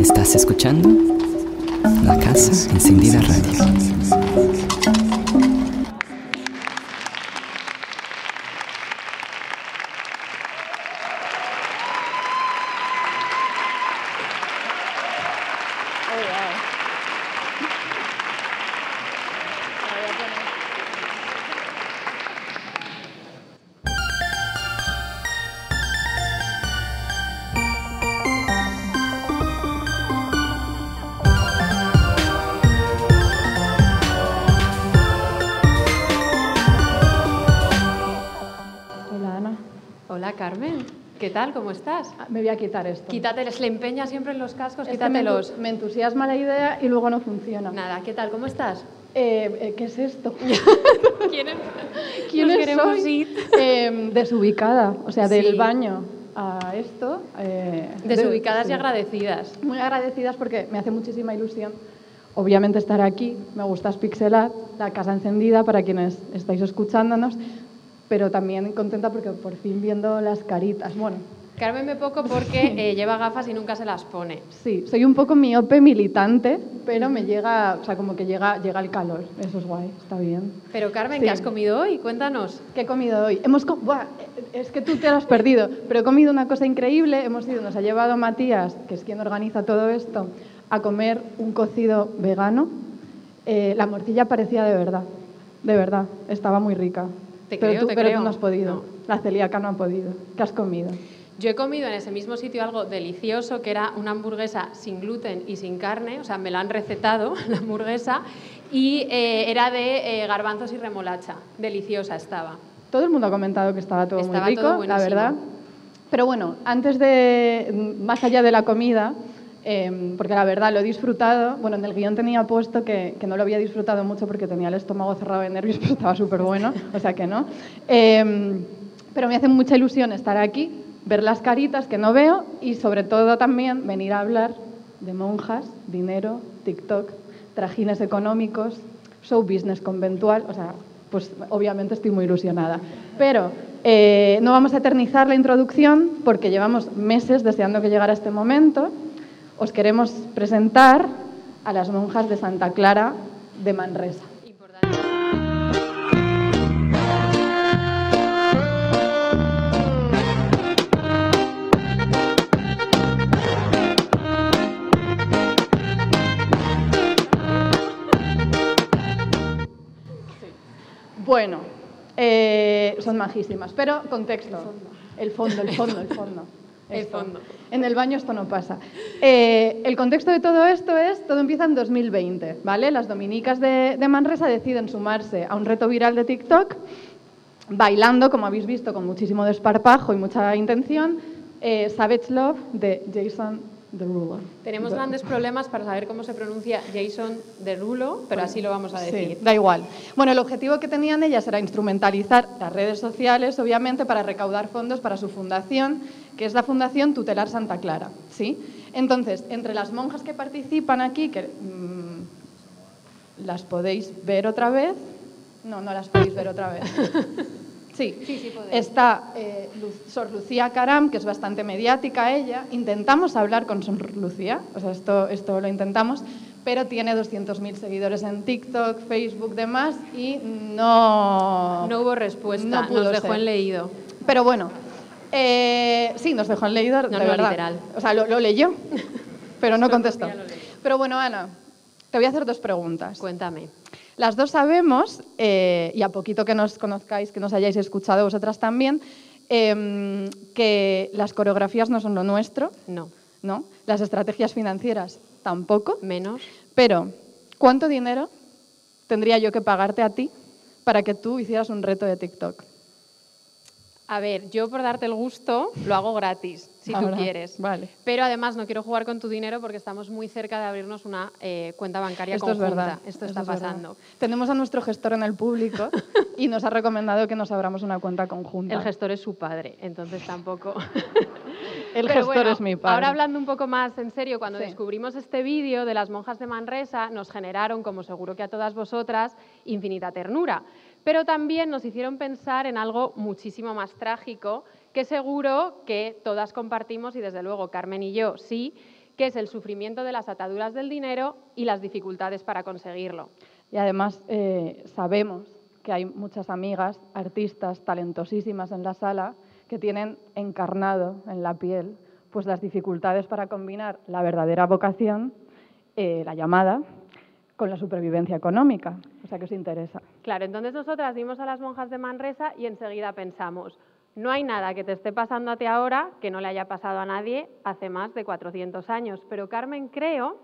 Estás escuchando La Casa Encendida Radio. Estás? Ah, me voy a quitar esto. Quítateles, le empeña siempre en los cascos, Es que me, me entusiasma la idea y luego no funciona. Nada, ¿qué tal? ¿Cómo estás? Eh, eh, ¿Qué es esto? ¿Quiénes? ¿Quiénes queremos sois? ir. Eh, desubicada, o sea, del Sí. baño a esto. eh, de- Desubicadas sí. y agradecidas. Muy agradecidas porque me hace muchísima ilusión, obviamente, estar aquí. Me gusta Pixelat, la casa encendida para quienes estáis escuchándonos, pero también contenta porque por fin viendo las caritas. Bueno, Carmen me poco porque eh, lleva gafas y nunca se las pone. Sí, soy un poco miope militante, pero me llega, o sea, como que llega, llega el calor. Eso es guay, está bien. Pero Carmen, Sí. ¿qué has comido hoy? Cuéntanos. ¿Qué he comido hoy? Hemos co- Buah, es que tú te lo has perdido, pero he comido una cosa increíble. Hemos ido, nos ha llevado Matías, que es quien organiza todo esto, a comer un cocido vegano. Eh, la morcilla parecía de verdad, de verdad, estaba muy rica. Te pero creo, tú, te pero creo. tú no has podido. No. La celíaca no ha podido. ¿Qué has comido? Yo he comido en ese mismo sitio algo delicioso, que era una hamburguesa sin gluten y sin carne, o sea, me la han recetado, la hamburguesa, y eh, era de eh, garbanzos y remolacha. Deliciosa estaba. Todo el mundo ha comentado que estaba todo Estaba muy rico, todo la verdad. Pero bueno, antes de, más allá de la comida, eh, porque la verdad lo he disfrutado, bueno, en el guion tenía puesto que, que no lo había disfrutado mucho porque tenía el estómago cerrado de nervios, pero estaba súper bueno, o sea que no. Eh, pero me hace mucha ilusión estar aquí, ver las caritas que no veo y sobre todo también venir a hablar de monjas, dinero, TikTok, trajines económicos, show business conventual, o sea, pues obviamente estoy muy ilusionada. Pero eh, no vamos a eternizar la introducción porque llevamos meses deseando que llegara este momento. Os queremos presentar a las monjas de Santa Clara de Manresa. Majísimas, pero contexto. El fondo, el fondo, el fondo. El fondo. En el baño esto no pasa. Eh, el contexto de todo esto es, todo empieza en 2020, ¿vale? Las dominicas de, de Manresa deciden sumarse a un reto viral de TikTok, bailando, como habéis visto, con muchísimo desparpajo y mucha intención, eh, Savage Love de Jason Derulo. Tenemos De- grandes problemas para saber cómo se pronuncia Jason Derulo, pero así lo vamos a decir. Sí, da igual. Bueno, el objetivo que tenían ellas era instrumentalizar las redes sociales, obviamente, para recaudar fondos para su fundación, que es la Fundación Tutelar Santa Clara. ¿sí? Entonces, entre las monjas que participan aquí, que mm, las podéis ver otra vez, no, no las podéis ver otra vez. Sí, Sí, sí está eh, Sor Lucía Caram, que es bastante mediática ella. Intentamos hablar con Sor Lucía, o sea, esto, esto lo intentamos, pero tiene 200.000 seguidores en TikTok, Facebook, demás, y no... No hubo respuesta, No pudo nos dejó ser. en leído. Pero bueno, eh, sí, nos dejó en leído, No, de no, verdad. literal. O sea, lo, lo leyó, pero no contestó. Pero bueno, Ana, te voy a hacer dos preguntas. Cuéntame. Las dos sabemos, eh, y a poquito que nos conozcáis, que nos hayáis escuchado vosotras también, em, que las coreografías no son lo nuestro, No. ¿no? Las estrategias financieras tampoco. Menos. Pero, ¿cuánto dinero tendría yo que pagarte a ti para que tú hicieras un reto de TikTok? A ver, yo por darte el gusto lo hago gratis, si Ahora, tú quieres. vale. Pero además no quiero jugar con tu dinero porque estamos muy cerca de abrirnos una eh, cuenta bancaria Esto es verdad. Esto esto está es verdad. pasando. Tenemos a nuestro gestor en el público y nos ha recomendado que nos abramos una cuenta conjunta. El gestor es su padre, entonces tampoco. El Pero gestor bueno, es mi padre. Ahora hablando un poco más en serio, cuando Sí. descubrimos este vídeo de las monjas de Manresa, nos generaron, como seguro que a todas vosotras, infinita ternura. Pero también nos hicieron pensar en algo muchísimo más trágico, que seguro que todas compartimos y desde luego Carmen y yo sí, que es el sufrimiento de las ataduras del dinero y las dificultades para conseguirlo. Y además eh, sabemos que hay muchas amigas, artistas talentosísimas en la sala que tienen encarnado en la piel pues las dificultades para combinar la verdadera vocación, eh, la llamada, con la supervivencia económica. O sea que os interesa. Claro, entonces nosotras vimos a las monjas de Manresa y enseguida pensamos, no hay nada que te esté pasando a ti ahora que no le haya pasado a nadie hace más de 400 años. Pero Carmen, creo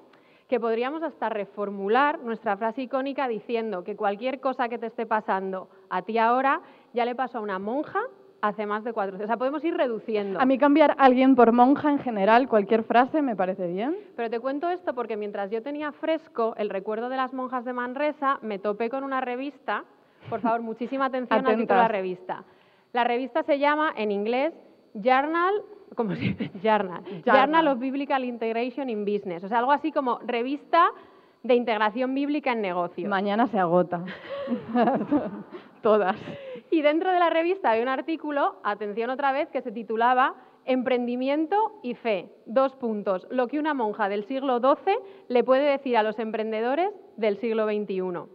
que podríamos hasta reformular nuestra frase icónica diciendo que cualquier cosa que te esté pasando a ti ahora ya le pasó a una monja hace más de cuatro. O sea, podemos ir reduciendo. A mí cambiar alguien por monja en general, cualquier frase, me parece bien. Pero te cuento esto porque mientras yo tenía fresco el recuerdo de las monjas de Manresa, me topé con una revista. Por favor, muchísima atención al título de la revista. La revista se llama, en inglés, Journal, ¿cómo se dice? Journal. Journal of Biblical Integration in Business. O sea, algo así como revista de integración bíblica en negocios. Mañana se agota. Todas. Y dentro de la revista había un artículo, atención otra vez, que se titulaba Emprendimiento y fe. Dos puntos. Lo que una monja del siglo XII le puede decir a los emprendedores del siglo XXI.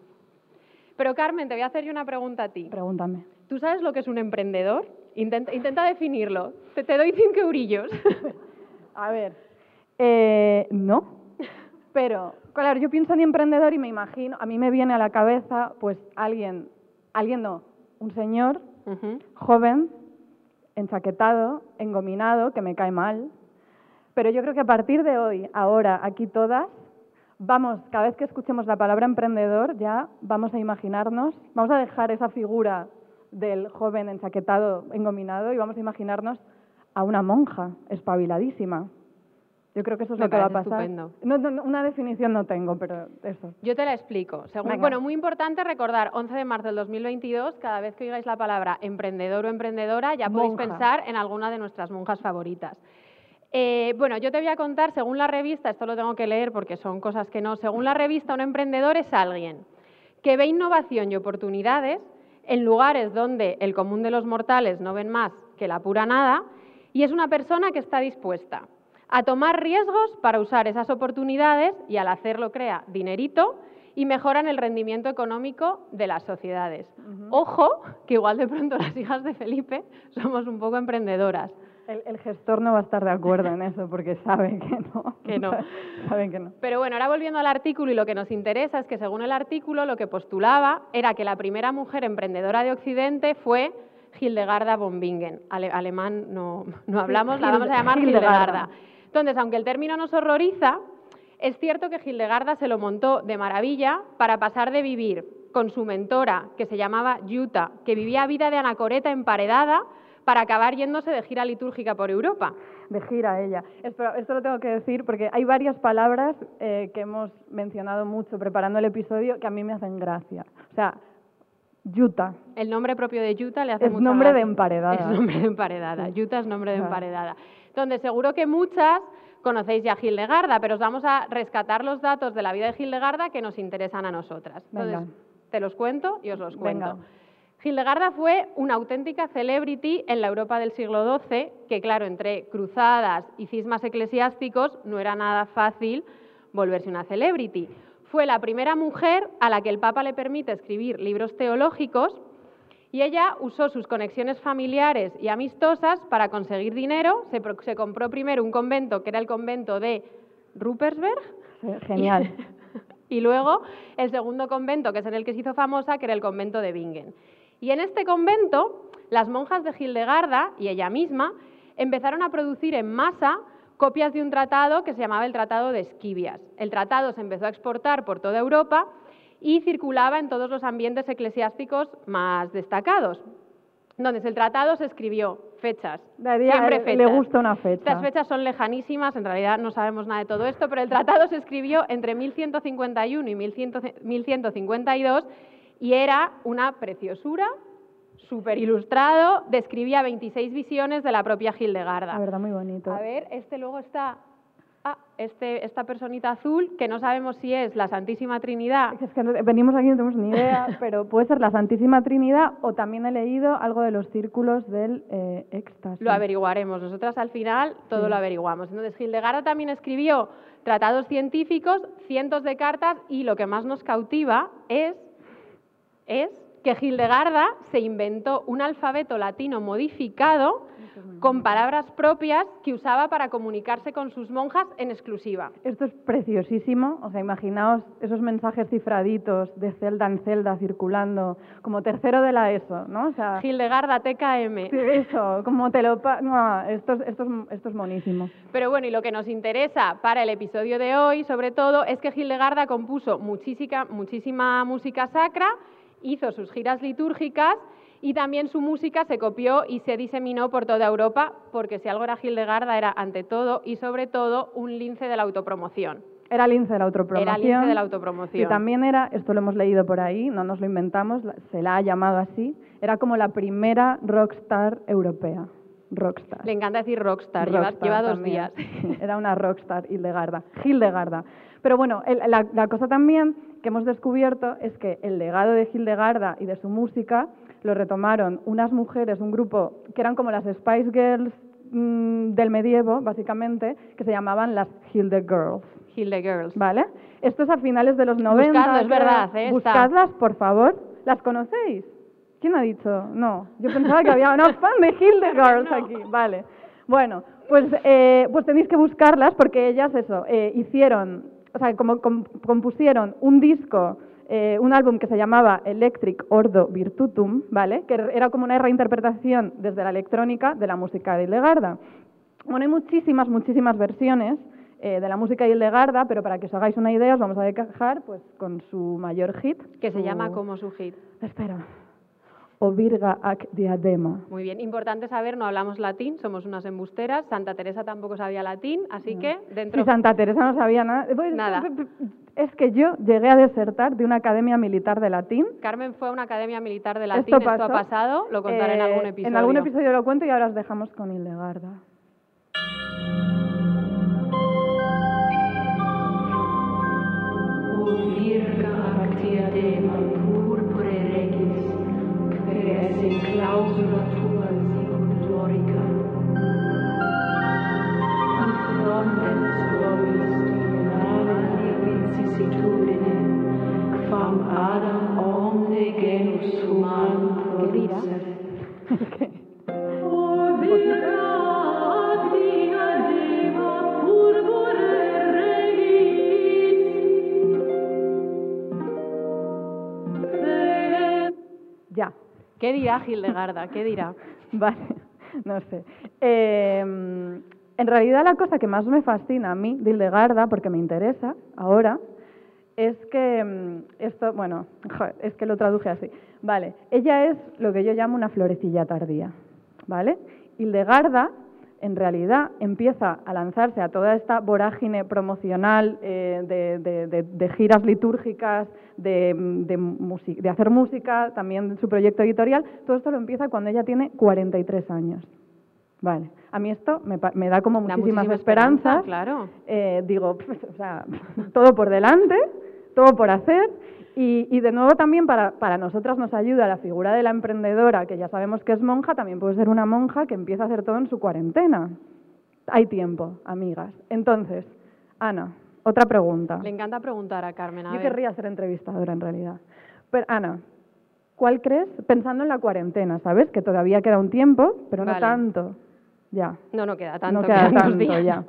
Pero Carmen, te voy a hacer yo una pregunta a ti. Pregúntame. ¿Tú sabes lo que es un emprendedor? Intenta, definirlo. Te, doy cinco eurillos. a ver. Eh, no. Pero, claro, yo pienso en emprendedor y me imagino, a mí me viene a la cabeza, pues alguien, alguien no, un señor joven, enchaquetado, engominado, que me cae mal. Pero yo creo que a partir de hoy, ahora, aquí todas, vamos, cada vez que escuchemos la palabra emprendedor, ya vamos a imaginarnos, vamos a dejar esa figura del joven enchaquetado, engominado, y vamos a imaginarnos a una monja espabiladísima, yo creo que eso es lo que va a pasar. Estupendo. No, una definición no tengo, pero eso. Yo te la explico. bueno, muy importante recordar, 11 de marzo del 2022, cada vez que oigáis la palabra emprendedor o emprendedora, ya podéis pensar en alguna de nuestras monjas favoritas. Eh, bueno, yo te voy a contar, según la revista, esto lo tengo que leer porque son cosas que no, según la revista, un emprendedor es alguien que ve innovación y oportunidades en lugares donde el común de los mortales no ven más que la pura nada y es una persona que está dispuesta a tomar riesgos para usar esas oportunidades y al hacerlo crea dinerito y mejoran el rendimiento económico de las sociedades. Ojo, que igual de pronto las hijas de Felipe somos un poco emprendedoras. El, gestor no va a estar de acuerdo en eso porque sabe que no. Que no. Saben que no. Pero bueno, ahora volviendo al artículo y lo que nos interesa es que según el artículo lo que postulaba era que la primera mujer emprendedora de Occidente fue Hildegarda von Bingen. alemán no, no hablamos, la vamos a llamar Hildegarda. Entonces, aunque el término nos horroriza, es cierto que Hildegarda se lo montó de maravilla para pasar de vivir con su mentora, que se llamaba Yuta, que vivía vida de anacoreta emparedada, para acabar yéndose de gira litúrgica por Europa. De gira ella. esto lo tengo que decir porque hay varias palabras eh, que hemos mencionado mucho preparando el episodio que a mí me hacen gracia. O sea, Yuta. El nombre propio de Yuta le hace es nombre de emparedada. Es nombre de emparedada. Yuta es nombre de emparedada donde seguro que muchas conocéis ya a Hildegarda, pero os vamos a rescatar los datos de la vida de Hildegarda que nos interesan a nosotras. Entonces, te los cuento y os los cuento. Hildegarda fue una auténtica celebrity en la Europa del siglo XII, que claro, entre cruzadas y cismas eclesiásticos no era nada fácil volverse una celebrity. Fue la primera mujer a la que el Papa le permite escribir libros teológicos y ella usó sus conexiones familiares y amistosas para conseguir dinero. Se, compró primero un convento, que era el convento de Ruppersberg. Genial. Y, luego el segundo convento, que es en el que se hizo famosa, que era el convento de Bingen. Y en este convento, las monjas de Hildegarda y ella misma empezaron a producir en masa copias de un tratado que se llamaba el Tratado de Esquivias. El tratado se empezó a exportar por toda Europa y circulaba en todos los ambientes eclesiásticos más destacados. Donde el tratado se escribió fechas, siempre fechas. Le gusta una fecha. Estas fechas son lejanísimas, en realidad no sabemos nada de todo esto, pero el tratado se escribió entre 1151 y 1152 y era una preciosura, súper ilustrado, describía 26 visiones de la propia Hildegarda. La verdad, muy bonito. A ver, este luego está ah, este, esta personita azul, que no sabemos si es la Santísima Trinidad. Es que venimos aquí y no tenemos ni idea, pero puede ser la Santísima Trinidad o también he leído algo de los círculos del eh, éxtasis. Lo averiguaremos. Nosotras al final todo Sí. lo averiguamos. Entonces, Hildegarda también escribió tratados científicos, cientos de cartas y lo que más nos cautiva es, es que Hildegarda se inventó un alfabeto latino modificado con palabras propias que usaba para comunicarse con sus monjas en exclusiva. Esto es preciosísimo, o sea, imaginaos esos mensajes cifraditos de celda en celda circulando, como tercero de la ESO, ¿no? O sea, Hildegarda TKM. sí, eso, como te lo... no, esto, es, esto, es, esto es monísimo. Pero bueno, y lo que nos interesa para el episodio de hoy, sobre todo, es que Hildegarda compuso muchísima, muchísima música sacra, hizo sus giras litúrgicas y también su música se copió y se diseminó por toda Europa, porque si algo era Hildegarda era ante todo y sobre todo un lince de la autopromoción. Era lince de la autopromoción. Era lince de la autopromoción. Y también era, esto lo hemos leído por ahí, no nos lo inventamos, se la ha llamado así, era como la primera rockstar europea. Rockstar. Le encanta decir rockstar, lleva, Rockstar lleva dos días. Era una rockstar, Hildegarda. Hildegarda. Pero bueno, el- la, la cosa también que hemos descubierto es que el legado de Hildegarda y de su música lo retomaron unas mujeres, un grupo que eran como las Spice Girls mm, del medievo, básicamente, que se llamaban las Hilde Girls. Hilde Girls. ¿Vale? Esto es a finales de los 90. Buscadlo, es verdad, ¿eh? Buscadlas, por favor. ¿Las conocéis? ¿Quién ha dicho? No. Yo pensaba que había una fan de Hildegard No. aquí. Vale. Bueno, pues, eh, pues tenéis que buscarlas porque ellas, eso, eh, hicieron, o sea, como com- compusieron un disco, eh, un álbum que se llamaba Electric Ordo Virtutum, ¿vale? Que era como una reinterpretación desde la electrónica de la música de Hildegarda. Bueno, hay muchísimas, muchísimas versiones eh, de la música de Hildegarda, pero para que os hagáis una idea os vamos a dejar pues, con su mayor hit. Que se su- llama como su hit. Espera. O Virga ac Diadema. Muy bien, importante saber, no hablamos latín, somos unas embusteras, Santa Teresa tampoco sabía latín, así que dentro... Si Santa Teresa no sabía nada. Pues, Nada. Es que yo llegué a desertar de una academia militar de latín. Carmen fue a una academia militar de latín, esto, ha pasado, lo contaré en Eh, algún episodio. En algún episodio lo cuento y ahora os dejamos con Hildegarda. O virga ac diadema es in clausulatura sicut lorica. Ac rondens vobis dominare vicissitudine, quam Adam omne genus humanum producere. Okay. ¿Qué dirá Hildegarda? ¿Qué dirá? Vale, no sé. Eh, en realidad la cosa que más me fascina a mí de Hildegarda, porque me interesa ahora, es que mm, esto, bueno, es que lo traduje así. Vale, ella es lo que yo llamo una florecilla tardía, ¿vale? Hildegarda, en realidad, empieza a lanzarse a toda esta vorágine promocional eh, de, de- de- de giras litúrgicas, de, de musi- de hacer música, también su proyecto editorial. Todo esto lo empieza cuando ella tiene 43 años. Vale, a mí esto me, me da como Da muchísimas muchísima esperanza, esperanzas. claro. Eh, digo, pues, o sea, todo por delante, todo por hacer. Y, y de nuevo también para, para nosotras nos ayuda la figura de la emprendedora, que ya sabemos que es monja, también puede ser una monja que empieza a hacer todo en su cuarentena. Hay tiempo, amigas. Entonces, Ana, otra pregunta. Le encanta preguntar a Carmen. A Yo ver. querría ser entrevistadora en realidad. Pero Ana, ¿cuál crees? Pensando en la cuarentena, ¿sabes? Que todavía queda un tiempo, pero no tanto. Ya. No, no queda tanto. no queda tanto días. ya.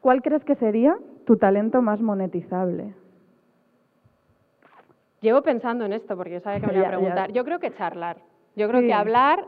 ¿Cuál crees que sería tu talento más monetizable? Llevo pensando en esto porque yo sabía que me iba a Ya, ya. preguntar. Yo creo que charlar. Yo creo Sí. que hablar,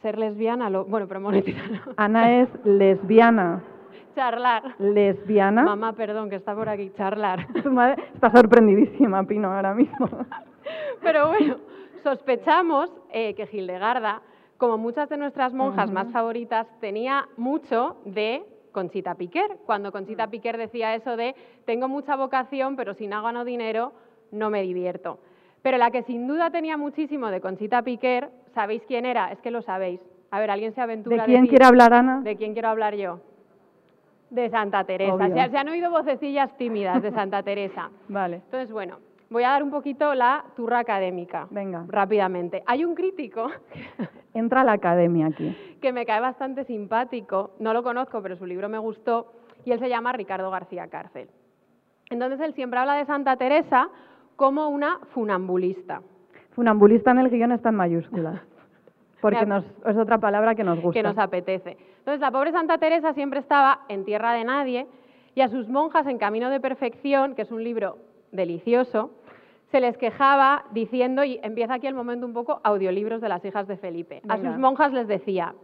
ser lesbiana, lo... bueno, pero monetizar no. Ana es lesbiana. charlar. Lesbiana. Mamá, perdón, que está por aquí, charlar. Tu madre está sorprendidísima, Pino, ahora mismo. Pero bueno, sospechamos eh, que Hildegarda, como muchas de nuestras monjas más favoritas, tenía mucho de Conchita Piquer. Cuando Conchita Piquer decía eso de tengo mucha vocación, pero si no gano dinero, no me divierto. Pero la que sin duda tenía muchísimo de Conchita Piquer, ¿sabéis quién era? Es que lo sabéis. A ver, ¿alguien se aventura ¿De quién decir- quiere hablar Ana? ¿De quién quiero hablar yo? De Santa Teresa. Se, se han oído vocecillas tímidas de Santa Teresa. Vale. Entonces, bueno, voy a dar un poquito la turra académica. Venga. Rápidamente. Hay un crítico Entra a la academia aquí. que me cae bastante simpático, no lo conozco, pero su libro me gustó, y él se llama Ricardo García Cárcel. Entonces, él siempre habla de Santa Teresa como una funambulista. Funambulista en el guion está en mayúsculas. Porque nos, es otra palabra que nos gusta. que nos apetece. Entonces, la pobre Santa Teresa siempre estaba en tierra de nadie y a sus monjas en Camino de Perfección, que es un libro delicioso, se les quejaba diciendo, y empieza aquí el momento un poco audiolibros de las hijas de Felipe. A sus monjas les decía,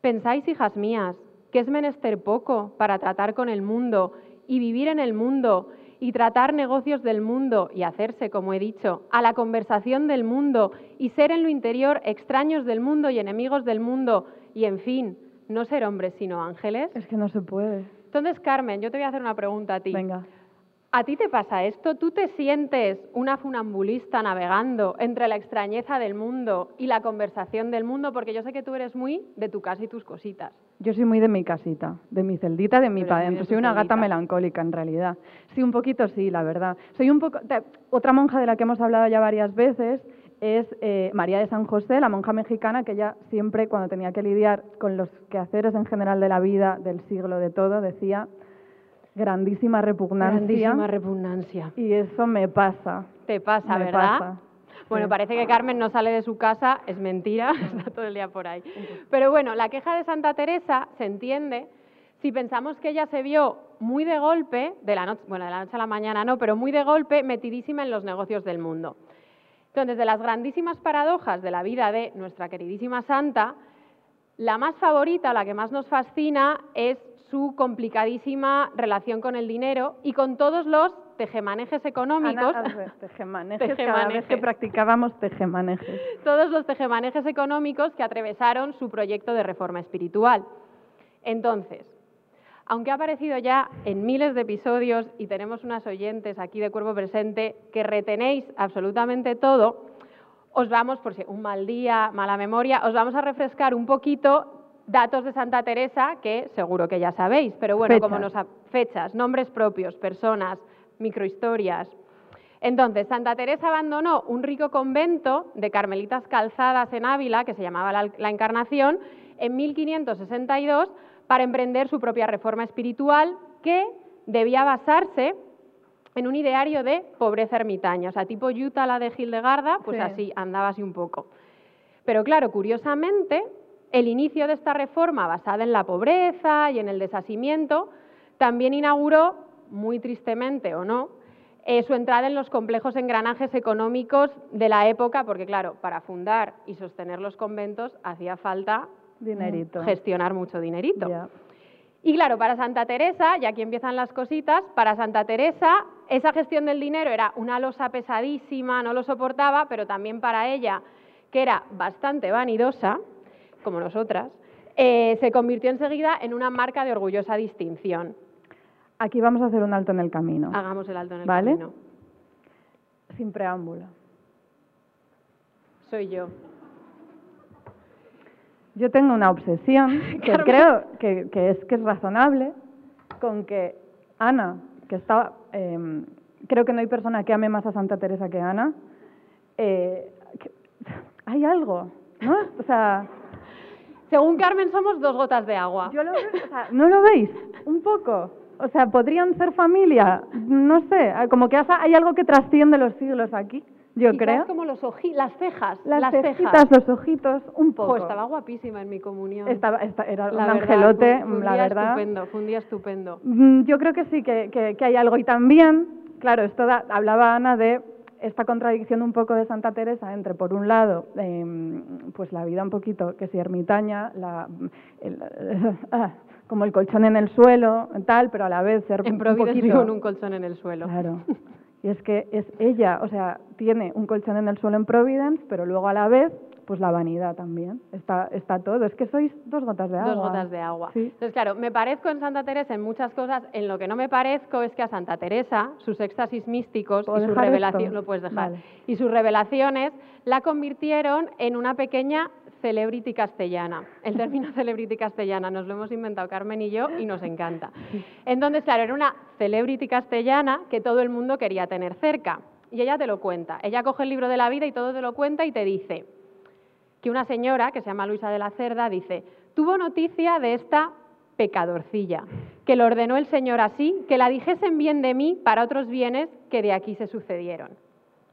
pensáis, hijas mías, que es menester poco para tratar con el mundo y vivir en el mundo y tratar negocios del mundo y hacerse, como he dicho, a la conversación del mundo y ser en lo interior extraños del mundo y enemigos del mundo y, en fin, no ser hombres sino ángeles. Es que no se puede. Entonces, Carmen, yo te voy a hacer una pregunta a ti. Venga. ¿A ti te pasa esto? ¿Tú te sientes una funambulista navegando entre la extrañeza del mundo y la conversación del mundo? Porque yo sé que tú eres muy de tu casa y tus cositas. Yo soy muy de mi casita, de mi celdita, de mi Eres pa' muy de dentro. tu Soy una gata melancólica, en realidad. Sí, un poquito sí, la verdad. Soy un poco... Otra monja de la que hemos hablado ya varias veces es eh, María de San José, la monja mexicana, que ella siempre, cuando tenía que lidiar con los quehaceres en general de la vida, del siglo, de todo, decía grandísima repugnancia. Grandísima repugnancia. y eso me pasa. Te pasa, Me ¿verdad? pasa. Bueno, parece que Carmen no sale de su casa, es mentira, está todo el día por ahí. Pero bueno, la queja de Santa Teresa se entiende si pensamos que ella se vio muy de golpe, de la noche, bueno, de la noche a la mañana no, pero muy de golpe, metidísima en los negocios del mundo. Entonces, de las grandísimas paradojas de la vida de nuestra queridísima Santa, la más favorita, la que más nos fascina, es su complicadísima relación con el dinero y con todos los tejemanejes económicos. Ana, tejemanejes, cada vez que practicábamos tejemanejes. todos los tejemanejes económicos que atravesaron su proyecto de reforma espiritual. Entonces, aunque ha aparecido ya en miles de episodios y tenemos unas oyentes aquí de cuerpo presente que retenéis absolutamente todo, os vamos, por si un mal día, mala memoria, os vamos a refrescar un poquito datos de Santa Teresa que seguro que ya sabéis, pero bueno, como nos ha- fechas, nombres propios, personas, microhistorias. Entonces, Santa Teresa abandonó un rico convento de carmelitas calzadas en Ávila, que se llamaba la, la Encarnación, en 1562 para emprender su propia reforma espiritual que debía basarse en un ideario de pobreza ermitaña, o sea, tipo Utah la de Hildegarda, pues Sí. así, andaba así un poco. Pero claro, curiosamente, el inicio de esta reforma basada en la pobreza y en el desasimiento también inauguró, muy tristemente o no, eh, su entrada en los complejos engranajes económicos de la época, porque claro, para fundar y sostener los conventos hacía falta mm, Dinerito. gestionar mucho dinerito. Y claro, para Santa Teresa, y aquí empiezan las cositas, para Santa Teresa esa gestión del dinero era una losa pesadísima, no lo soportaba, pero también para ella, que era bastante vanidosa, como nosotras, eh, se convirtió enseguida en una marca de orgullosa distinción. Aquí vamos a hacer un alto en el camino. Hagamos el alto en el ¿Vale? camino. Sin preámbulo. Soy yo. Yo tengo una obsesión que creo que, que es que es razonable con que Ana, que estaba, eh, creo que no hay persona que ame más a Santa Teresa que Ana. eh, que- hay algo, ¿no? O sea, Según Carmen, somos dos gotas de agua. yo lo veo, o sea, ¿no lo veis? Un poco. O sea, podrían ser familia, no sé, como que hay algo que trasciende los siglos aquí, yo Quizás creo. como los oji- las cejas. Las, cejitas, los ojitos, un poco. Estaba guapísima en mi comunión. Estaba, esta- era La un verdad, angelote, fue- fue un la día verdad. Estupendo, fue un día estupendo. Mm, Yo creo que sí, que, que- que hay algo. Y también, claro, esto da- hablaba Ana de esta contradicción un poco de Santa Teresa entre, por un lado, em, pues la vida un poquito, que si ermitaña, la, el- ah, como el colchón en el suelo, tal, pero a la vez ser En un poquito... en un colchón en el suelo. Claro. Y es que es ella, o sea, tiene un colchón en el suelo en Providence, pero luego a la vez, pues la vanidad también. Está, está todo. Es que sois dos gotas de agua. Dos gotas de agua. Sí. Entonces, claro, me parezco en Santa Teresa en muchas cosas. En lo que no me parezco es que a Santa Teresa, sus éxtasis místicos ¿Puedo y sus revelaciones, lo puedes dejar, Vale. y sus revelaciones la convirtieron en una pequeña celebrity castellana. El término celebrity castellana nos lo hemos inventado Carmen y yo y nos encanta. Entonces, claro, era una celebrity castellana que todo el mundo quería tener cerca. Y ella te lo cuenta. Ella coge el libro de la vida y todo te lo cuenta y te dice que una señora que se llama Luisa de la Cerda dice, tuvo noticia de esta pecadorcilla, que lo ordenó el Señor así, que la dijesen bien de mí para otros bienes que de aquí se sucedieron.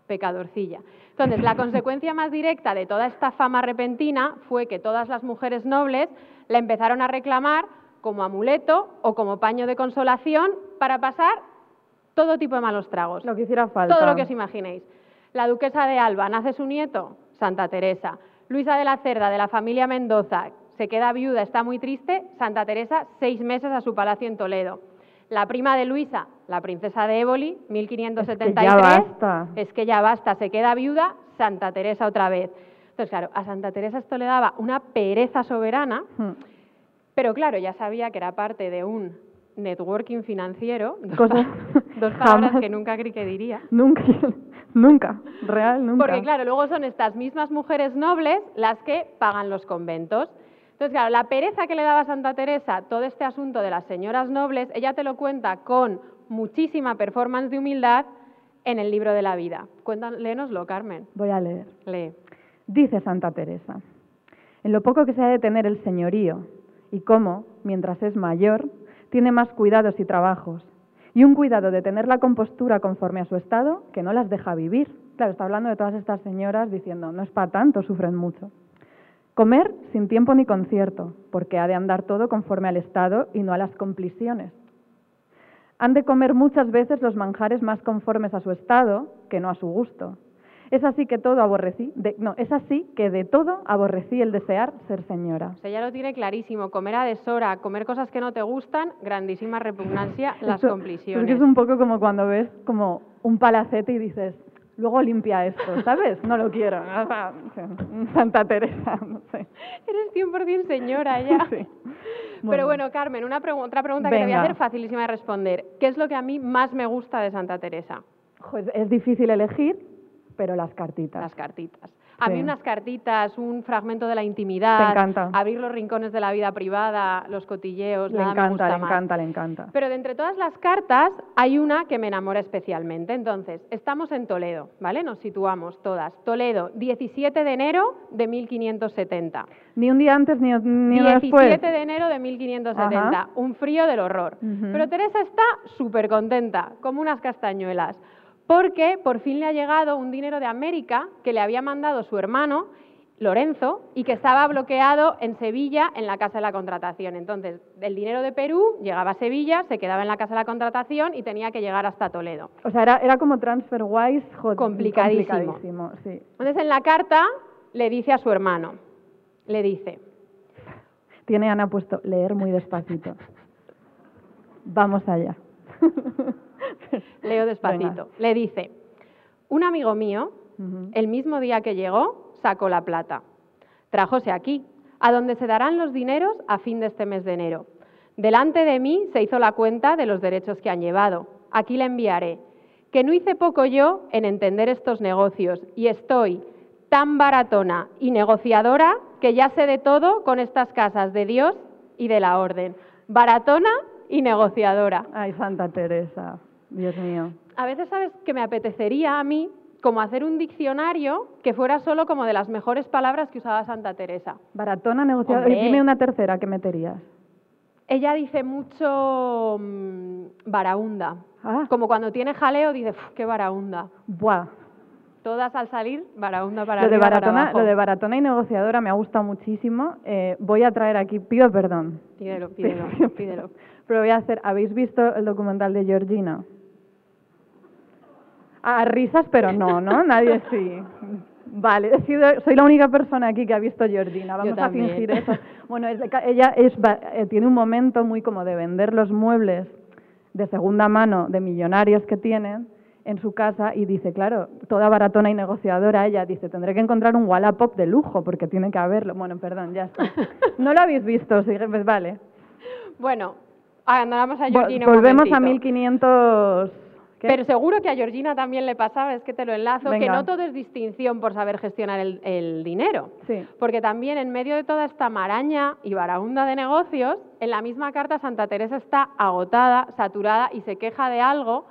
Pecadorcilla. Entonces, la consecuencia más directa de toda esta fama repentina fue que todas las mujeres nobles la empezaron a reclamar como amuleto o como paño de consolación para pasar todo tipo de malos tragos. Lo que hiciera falta. Todo lo que os imaginéis. La duquesa de Alba nace su nieto, Santa Teresa. Luisa de la Cerda, de la familia Mendoza, se queda viuda, está muy triste. Santa Teresa, seis meses a su palacio en Toledo. La prima de Luisa, la princesa de Éboli, 1573. ya basta. Es que ya basta, se queda viuda, Santa Teresa otra vez. Entonces, claro, a Santa Teresa esto le daba una pereza soberana, Hmm. pero claro, ya sabía que era parte de un networking financiero, dos, Cosas- dos palabras jamás. que nunca creí que diría. Nunca, nunca, real, nunca. Porque claro, luego son estas mismas mujeres nobles las que pagan los conventos. Entonces, claro, la pereza que le daba Santa Teresa todo este asunto de las señoras nobles, ella te lo cuenta con muchísima performance de humildad en el libro de la vida. Cuéntanos, léenoslo, Carmen. Voy a leer. Lee. Dice Santa Teresa, en lo poco que se ha de tener el señorío y cómo, mientras es mayor, tiene más cuidados y trabajos, y un cuidado de tener la compostura conforme a su estado que no las deja vivir. Claro, está hablando de todas estas señoras diciendo, no es para tanto, sufren mucho. Comer sin tiempo ni concierto, porque ha de andar todo conforme al estado y no a las compliciones. Han de comer muchas veces los manjares más conformes a su estado que no a su gusto. Es así que todo aborrecí, de- no, es así que de todo aborrecí el desear ser señora. O sea, ella lo tiene clarísimo. Comer a deshora, comer cosas que no te gustan, grandísima repugnancia, las compliciones. Es un poco como cuando ves como un palacete y dices, luego limpia esto, ¿sabes? No lo quiero. Santa Teresa, no sé. Eres 100% señora ya. Sí. Pero bueno, Carmen, una pregu- otra pregunta que te voy a hacer facilísima de responder. ¿Qué es lo que a mí más me gusta de Santa Teresa? Es difícil elegir, pero las cartitas. Las cartitas. A mí unas cartitas, un fragmento de la intimidad, Te encanta. abrir los rincones de la vida privada, los cotilleos, le nada me encanta, gusta le más. encanta, le encanta. Pero de entre todas las cartas hay una que me enamora especialmente. Entonces, estamos en Toledo, ¿vale? Nos situamos todas. Toledo, 17 de enero de 1570. Ni un día antes ni, ni uno 17 después. de enero de 1570, Ajá. un frío del horror. Pero Teresa está súper contenta, como unas castañuelas, porque por fin le ha llegado un dinero de América que le había mandado su hermano, Lorenzo, y que estaba bloqueado en Sevilla en la Casa de la Contratación. Entonces, el dinero de Perú llegaba a Sevilla, se quedaba en la Casa de la Contratación y tenía que llegar hasta Toledo. O sea, era, era como TransferWise, Complicadísimo. complicadísimo, sí. Entonces, en la carta le dice a su hermano, le dice, Tiene Ana puesto leer muy despacito. Vamos allá. leo despacito, le dice, un amigo mío. El mismo día que llegó, sacó la plata. Trájose aquí, a donde se darán los dineros a fin de este mes de enero. Delante de mí se hizo la cuenta de los derechos que han llevado. Aquí le enviaré. Que no hice poco yo en entender estos negocios y estoy tan baratona y negociadora que ya sé de todo con estas casas de Dios y de la orden. Baratona y negociadora. Ay, Santa Teresa, Dios mío. A veces sabes que me apetecería a mí como hacer un diccionario que fuera solo como de las mejores palabras que usaba Santa Teresa. Baratona negociadora. Dime una tercera que meterías. Ella dice mucho mm, varaunda. Ah. Como cuando tiene jaleo dice, "Uf, qué varaunda. Buah. Todas al salir, varaunda para Lo de, arriba, para baratona, abajo. lo de baratona y negociadora me ha gustado muchísimo. Eh, voy a traer aquí, pido perdón. Pídelo, pídelo, pídelo. Pero voy a hacer, ¿habéis visto el documental de Georgina? A risas, pero no, ¿no? Nadie sí. Vale, he sido- soy la única persona aquí que ha visto Georgina. Yo Vamos a fingir eso. Bueno, es- ella es, eh, tiene un momento muy como de vender los muebles de segunda mano de millonarios que tienen en su casa y dice, claro, toda baratona y negociadora, ella dice, tendré que encontrar un Wallapop de lujo porque tiene que haberlo. Bueno, perdón, ya está. No lo habéis visto, sí, pues vale. Bueno, andamos a Vol- Georgina un Volvemos a momentito. 1500 ¿Qué? Pero seguro que a Georgina también le pasaba, es que te lo enlazo, que no todo es distinción por saber gestionar el, el dinero. Sí. Porque también en medio de toda esta maraña y barahunda de negocios, en la misma carta Santa Teresa está agotada, saturada y se queja de algo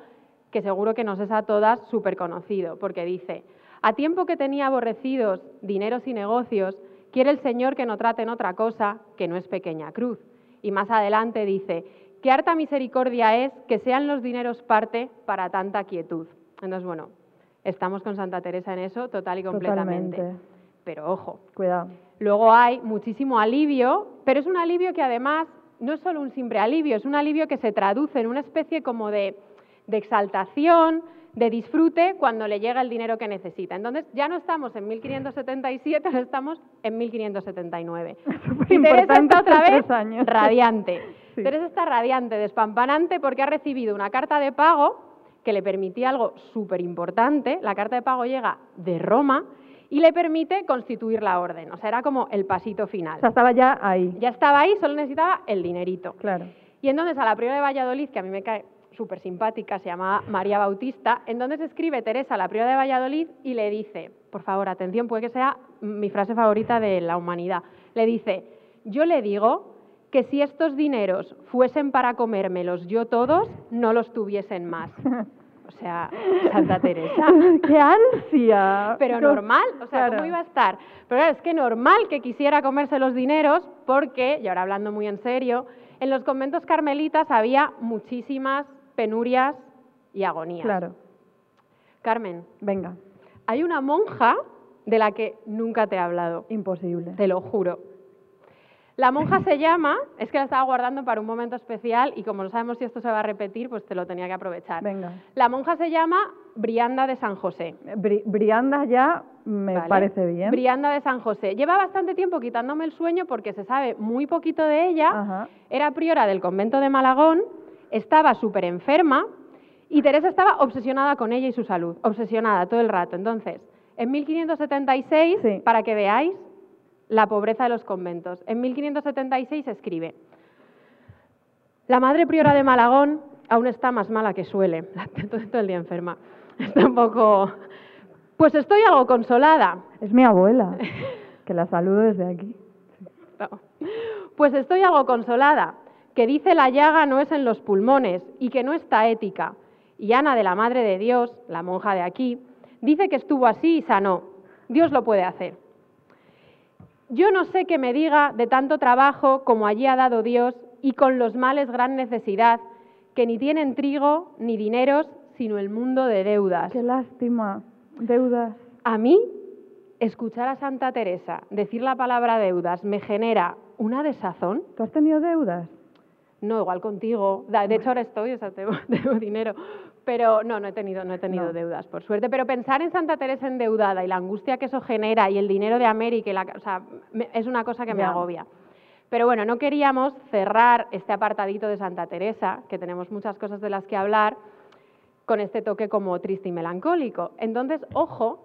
que seguro que nos es a todas súper conocido, porque dice, a tiempo que tenía aborrecidos dineros y negocios, quiere el Señor que no traten otra cosa que no es pequeña cruz. Y más adelante dice, qué harta misericordia es que sean los dineros parte para tanta quietud. Entonces, bueno, estamos con Santa Teresa en eso total y completamente. Totalmente. Pero ojo, Cuidado. Luego hay muchísimo alivio, pero es un alivio que además no es solo un simple alivio, es un alivio que se traduce en una especie como de, de exaltación, de disfrute cuando le llega el dinero que necesita. Entonces ya no estamos en 1577, ahora estamos en 1579. Súper Y Teresa importante está otra vez años. radiante. Sí. Teresa está radiante, despampanante, porque ha recibido una carta de pago que le permitía algo súper importante. La carta de pago llega de Roma y le permite constituir la orden. O sea, era como el pasito final. O sea, estaba ya ahí. Ya estaba ahí, solo necesitaba el dinerito. Claro. Y entonces a la priora de Valladolid, que a mí me cae súper simpática, se llama María Bautista, entonces escribe Teresa a la priora de Valladolid y le dice, por favor, atención, puede que sea mi frase favorita de la humanidad, le dice, yo le digo que si estos dineros fuesen para comérmelos yo todos, no los tuviesen más. O sea, Santa Teresa. ¡Qué ansia! Pero normal, o sea, claro. ¿cómo iba a estar? Pero claro, es que normal que quisiera comerse los dineros porque, y ahora hablando muy en serio, en los conventos carmelitas había muchísimas penurias y agonías. Claro. Carmen, Venga, hay una monja de la que nunca te he hablado, imposible. te lo juro. La monja se llama, es que la estaba guardando para un momento especial y como no sabemos si esto se va a repetir, pues te lo tenía que aprovechar. Venga. La monja se llama Brianda de San José. Bri- Brianda ya me Vale. parece bien. Brianda de San José. Lleva bastante tiempo quitándome el sueño porque se sabe muy poquito de ella. Ajá. Era priora del convento de Malagón, estaba súper enferma y Teresa estaba obsesionada con ella y su salud, obsesionada todo el rato. Entonces, en 1576, Sí. para que veáis la pobreza de los conventos, en 1576 escribe, la madre priora de Malagón aún está más mala que suele, todo, todo el día enferma. Está un poco... Pues estoy algo consolada. Es mi abuela, que la saludo desde aquí. No. Pues estoy algo consolada, que dice la llaga no es en los pulmones y que no está ética. Y Ana de la Madre de Dios, la monja de aquí, dice que estuvo así y sanó. Dios lo puede hacer. Yo no sé qué me diga de tanto trabajo como allí ha dado Dios y con los males gran necesidad, que ni tienen trigo ni dineros, sino el mundo de deudas. Qué lástima. Deudas. A mí, escuchar a Santa Teresa decir la palabra deudas me genera una desazón. ¿Tú has tenido deudas? No, igual contigo. De hecho, ahora estoy, o sea, tengo, tengo dinero. Pero no, no he tenido, no he tenido No. deudas, por suerte. Pero pensar en Santa Teresa endeudada y la angustia que eso genera y el dinero de América, y la, o sea, me- es una cosa que me agobia. Pero bueno, no queríamos cerrar este apartadito de Santa Teresa, que tenemos muchas cosas de las que hablar, con este toque como triste y melancólico. Entonces, ojo,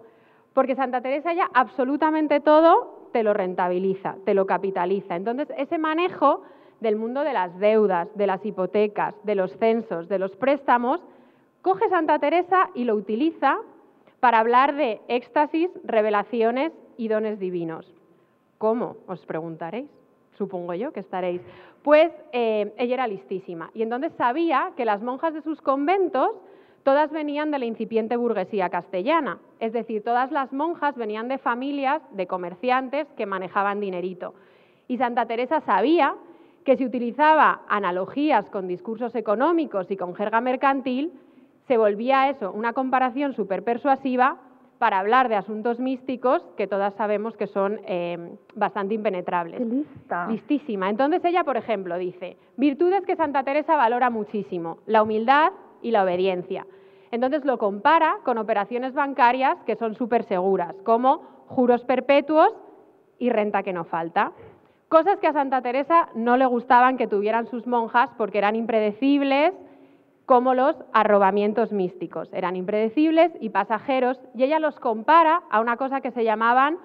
porque Santa Teresa ya absolutamente todo te lo rentabiliza, te lo capitaliza. Entonces, ese manejo del mundo de las deudas, de las hipotecas, de los censos, de los préstamos, coge Santa Teresa y lo utiliza para hablar de éxtasis, revelaciones y dones divinos. ¿Cómo? Os preguntaréis. Supongo yo que estaréis. Pues eh, ella era listísima y entonces sabía que las monjas de sus conventos todas venían de la incipiente burguesía castellana, es decir, todas las monjas venían de familias de comerciantes que manejaban dinerito. Y Santa Teresa sabía que si utilizaba analogías con discursos económicos y con jerga mercantil, se volvía eso una comparación súper persuasiva para hablar de asuntos místicos que todas sabemos que son eh, bastante impenetrables. Qué lista. Listísima. Entonces ella, por ejemplo, dice, virtudes que Santa Teresa valora muchísimo, la humildad y la obediencia. Entonces lo compara con operaciones bancarias que son súper seguras, como juros perpetuos y renta que no falta. Cosas que a Santa Teresa no le gustaban que tuvieran sus monjas porque eran impredecibles, como los arrobamientos místicos. Eran impredecibles y pasajeros, y ella los compara a una cosa que se llamaban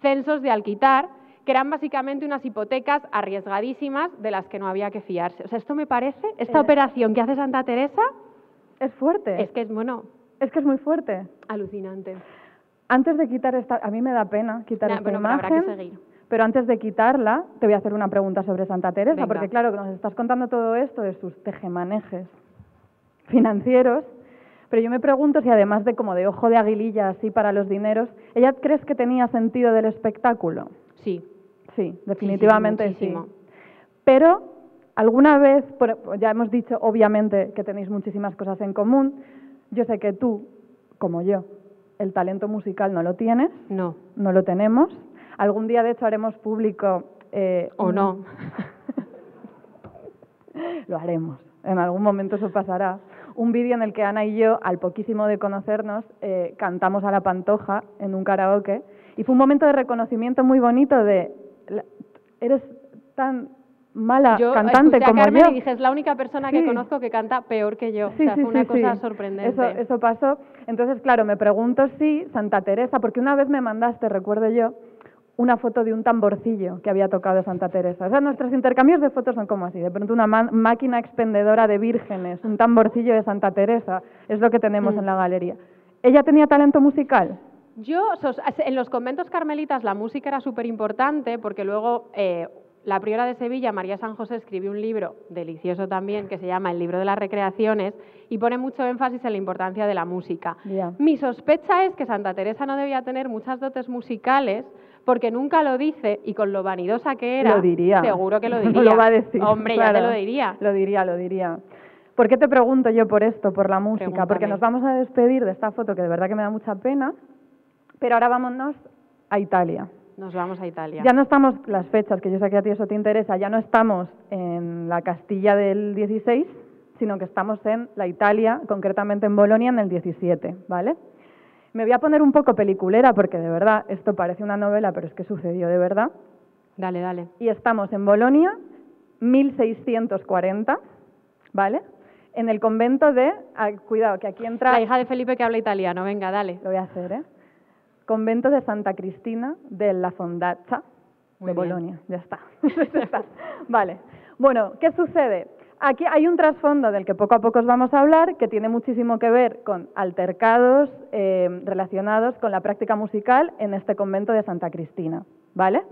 censos de alquitar, que eran básicamente unas hipotecas arriesgadísimas de las que no había que fiarse. O sea, esto me parece, esta Eh. operación que hace Santa Teresa, Es fuerte. Es que es, bueno, Es que es muy fuerte. alucinante. Antes de quitar esta, a mí me da pena quitar Nah, esta bueno, pero habrá imagen. que seguir. Pero antes de quitarla, te voy a hacer una pregunta sobre Santa Teresa, Venga. porque claro, nos estás contando todo esto de sus tejemanejes financieros, pero yo me pregunto si además de como de ojo de aguililla así para los dineros, ¿ella crees que tenía sentido del espectáculo? Sí. Sí, definitivamente sí. Pero alguna vez, ya hemos dicho obviamente que tenéis muchísimas cosas en común, yo sé que tú, como yo, el talento musical no lo tienes, No. no lo tenemos. Algún día, de hecho, haremos público... eh, O no. lo haremos. En algún momento eso pasará. Un vídeo en el que Ana y yo, al poquísimo de conocernos, eh, cantamos a la pantoja en un karaoke. Y fue un momento de reconocimiento muy bonito de... Eres tan mala Yo cantante escuché a como Carmen yo. y dije, es la única persona que conozco que canta peor que yo. Sí, o sea, sí, fue una cosa sorprendente. Eso, eso pasó. Entonces, claro, me pregunto si Santa Teresa, porque una vez me mandaste, recuerdo yo, una foto de un tamborcillo que había tocado Santa Teresa. O sea, nuestros intercambios de fotos son como así. De pronto una máquina expendedora de vírgenes, un tamborcillo de Santa Teresa, es lo que tenemos Mm. en la galería. ¿Ella tenía talento musical? Yo, en los conventos carmelitas la música era súper importante porque luego eh, la priora de Sevilla, María San José, escribió un libro delicioso también que se llama El libro de las recreaciones y pone mucho énfasis en la importancia de la música. Ya. Mi sospecha es que Santa Teresa no debía tener muchas dotes musicales porque nunca lo dice y con lo vanidosa que era, lo diría. seguro que lo diría. lo va a decir. Hombre, ya te lo diría. Lo diría, lo diría. ¿Por qué te pregunto yo por esto, por la música? Pregúntame. Porque nos vamos a despedir de esta foto que de verdad que me da mucha pena, pero ahora vámonos a Italia. Nos vamos a Italia. Ya no estamos, las fechas, que yo sé que a ti eso te interesa, ya no estamos en la Castilla del 16, sino que estamos en la Italia, concretamente en Bolonia, en el 17, ¿vale? Me voy a poner un poco peliculera porque de verdad esto parece una novela, pero es que sucedió de verdad. Dale, dale. Y estamos en Bolonia, 1640, ¿vale? En el convento de, ah, cuidado, que aquí entra, La hija de Felipe que habla italiano, venga, dale. lo voy a hacer, ¿eh? Convento de Santa Cristina de la Fondaccia de. Bolonia, ya está. Ya está. Vale. Bueno, ¿qué sucede? Aquí hay un trasfondo del que poco a poco os vamos a hablar, que tiene muchísimo que ver con altercados eh, relacionados con la práctica musical en este convento de Santa Cristina, ¿vale?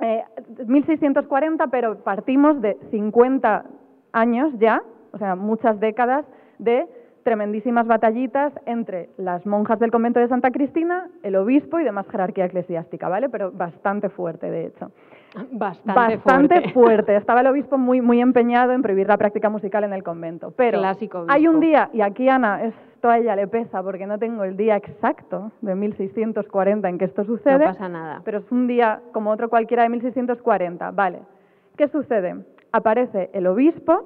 Eh, 1640, pero partimos de 50 años ya, o sea, muchas décadas de tremendísimas batallitas entre las monjas del convento de Santa Cristina, el obispo y demás jerarquía eclesiástica, ¿vale? Pero bastante fuerte, de hecho. Bastante, Bastante fuerte. fuerte. Estaba el obispo muy, muy empeñado en prohibir la práctica musical en el convento. Pero Clásico hay un día, y aquí Ana, esto a ella le pesa porque no tengo el día exacto de 1640 en que esto sucede. No pasa nada. Pero es un día como otro cualquiera de 1640. Vale. ¿Qué sucede? Aparece el obispo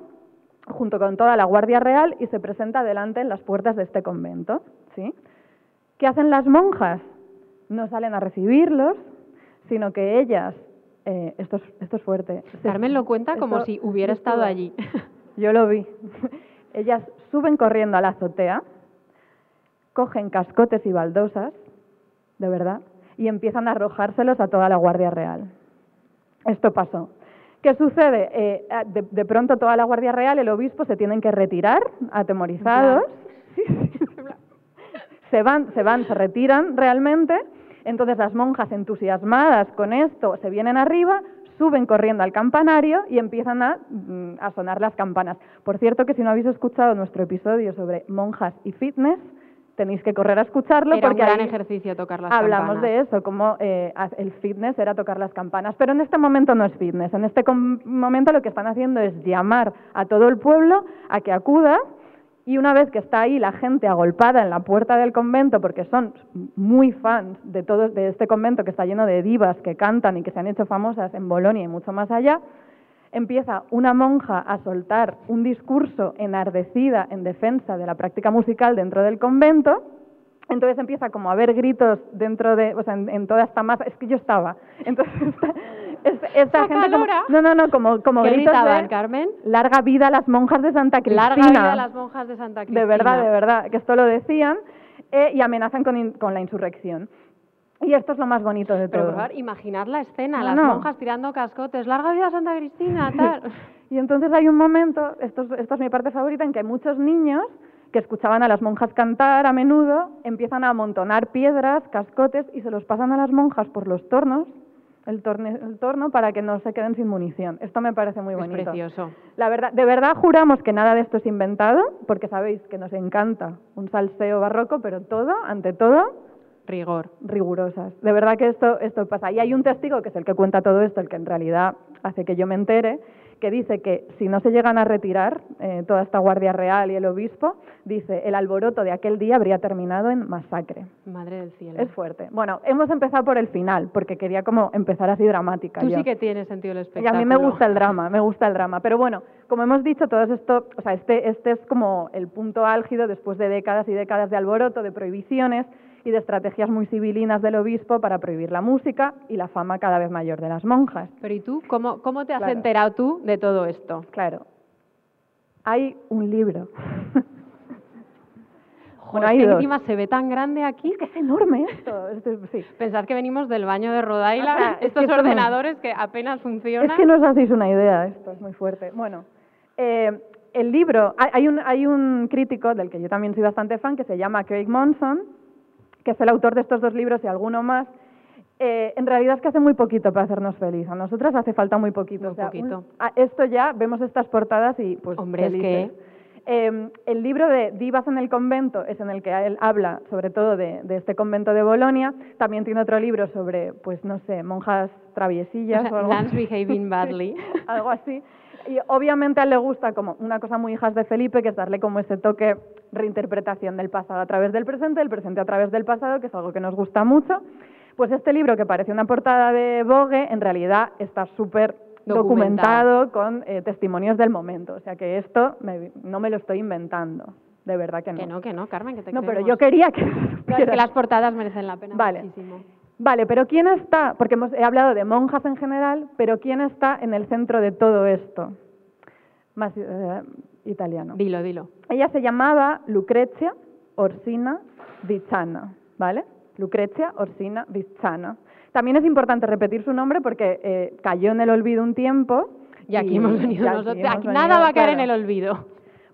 junto con toda la Guardia Real y se presenta delante en las puertas de este convento. ¿sí? ¿Qué hacen las monjas? No salen a recibirlos, sino que ellas, eh, esto, es, esto es fuerte. Carmen lo cuenta como si hubiera estado allí. Yo lo vi. Ellas suben corriendo a la azotea, cogen cascotes y baldosas, de verdad, y empiezan a arrojárselos a toda la Guardia Real. Esto pasó. ¿Qué sucede? Eh, ah, de, de pronto toda la Guardia Real, el obispo, se tienen que retirar, atemorizados. se van, se van, se retiran realmente. Entonces las monjas entusiasmadas con esto se vienen arriba, suben corriendo al campanario y empiezan a, mm, a sonar las campanas. Por cierto que si no habéis escuchado nuestro episodio sobre monjas y fitness, tenéis que correr a escucharlo Era un porque gran ahí ejercicio tocar las hablamos campanas. de eso, como eh, el fitness era tocar las campanas. Pero en este momento no es fitness. En este momento lo que están haciendo es llamar a todo el pueblo a que acuda y una vez que está ahí la gente agolpada en la puerta del convento, porque son muy fans de todo de este convento que está lleno de divas que cantan y que se han hecho famosas en Bolonia y mucho más allá, empieza una monja a soltar un discurso enardecida en defensa de la práctica musical dentro del convento. Entonces empieza como a haber gritos dentro de, o sea, en, toda esta masa. Es que yo estaba. Entonces esta, gente no, no, no, como, como ¿Qué gritos gritaban, de Carmen? larga vida a las monjas de Santa Cristina. Larga vida a las monjas de Santa Cristina. De verdad, de verdad, que esto lo decían eh, y amenazan con, in- con la insurrección. Y esto es lo más bonito de Pero todo. por favor, imaginar la escena, No, las no. monjas tirando cascotes, larga vida a Santa Cristina, tal. Y entonces hay un momento, esto es, esta es mi parte favorita, en que muchos niños que escuchaban a las monjas cantar a menudo, empiezan a amontonar piedras, cascotes y se los pasan a las monjas por los tornos, el, torne- el torno, para que no se queden sin munición. Esto me parece muy Es bonito. precioso. La verdad, de verdad juramos que nada de esto es inventado, porque sabéis que nos encanta un salseo barroco, pero todo, ante todo, Rigor. rigurosas. De verdad que esto, esto pasa. Y hay un testigo, que es el que cuenta todo esto, el que en realidad hace que yo me entere, que dice que si no se llegan a retirar eh, toda esta Guardia Real y el obispo, dice, el alboroto de aquel día habría terminado en masacre. Madre del cielo. Es fuerte. Bueno, hemos empezado por el final, porque quería como empezar así dramática. Tú yo. sí que tienes sentido del Y a espectáculo. mí me gusta el drama, me gusta el drama. Pero bueno, como hemos dicho, todo esto, o sea, este, este es como el punto álgido después de décadas y décadas de alboroto, de prohibiciones y de estrategias muy civilinas del obispo para prohibir la música y la fama cada vez mayor de las monjas. Pero ¿y tú? ¿Cómo, cómo te has Claro. enterado tú de todo esto? Claro, hay un libro. Joder, Bueno, es que encima se ve tan grande aquí. Es que es enorme esto. Es- sí. Pensad que venimos del baño de Rodaila, O sea, es que estos esto no- ordenadores que apenas funcionan. Es que no os hacéis una idea, esto es muy fuerte. Bueno, eh, el libro, hay un, hay un crítico del que yo también soy bastante fan, que se llama Craig Monson, que es el autor de estos dos libros y alguno más. Eh, en realidad es que hace muy poquito para hacernos feliz. A nosotras hace falta muy poquito. Muy O sea, poquito. un- a- esto ya, vemos estas portadas y pues Hombre, es que- Eh, el libro de Divas en el convento es en el que él habla sobre todo de, de este convento de Bolonia. También tiene otro libro sobre, pues no sé, monjas traviesillas O sea, o algo nuns así. behaving badly. Sí, algo así. Y obviamente a él le gusta como una cosa muy hijas de Felipe, que es darle como ese toque reinterpretación del pasado a través del presente, del presente a través del pasado, que es algo que nos gusta mucho. Pues este libro, que parece una portada de Vogue, en realidad está súper Documentado. documentado con eh, testimonios del momento. O sea que esto me- no me lo estoy inventando, de verdad que no. Que no, que no, Carmen, que te No, pero creemos. yo quería que... No, es que las portadas merecen la pena Vale. muchísimo. Vale, pero ¿quién está? Porque hemos, he hablado de monjas en general, pero ¿quién está en el centro de todo esto? Más eh, italiano. Dilo, dilo. Ella se llamaba Lucrezia Orsina Vizzana, ¿vale? Lucrezia Orsina Vizzana. También es importante repetir su nombre porque eh, cayó en el olvido un tiempo. Y aquí hemos venido y aquí nosotros. hemos Aquí venido, nada va a caer en el olvido.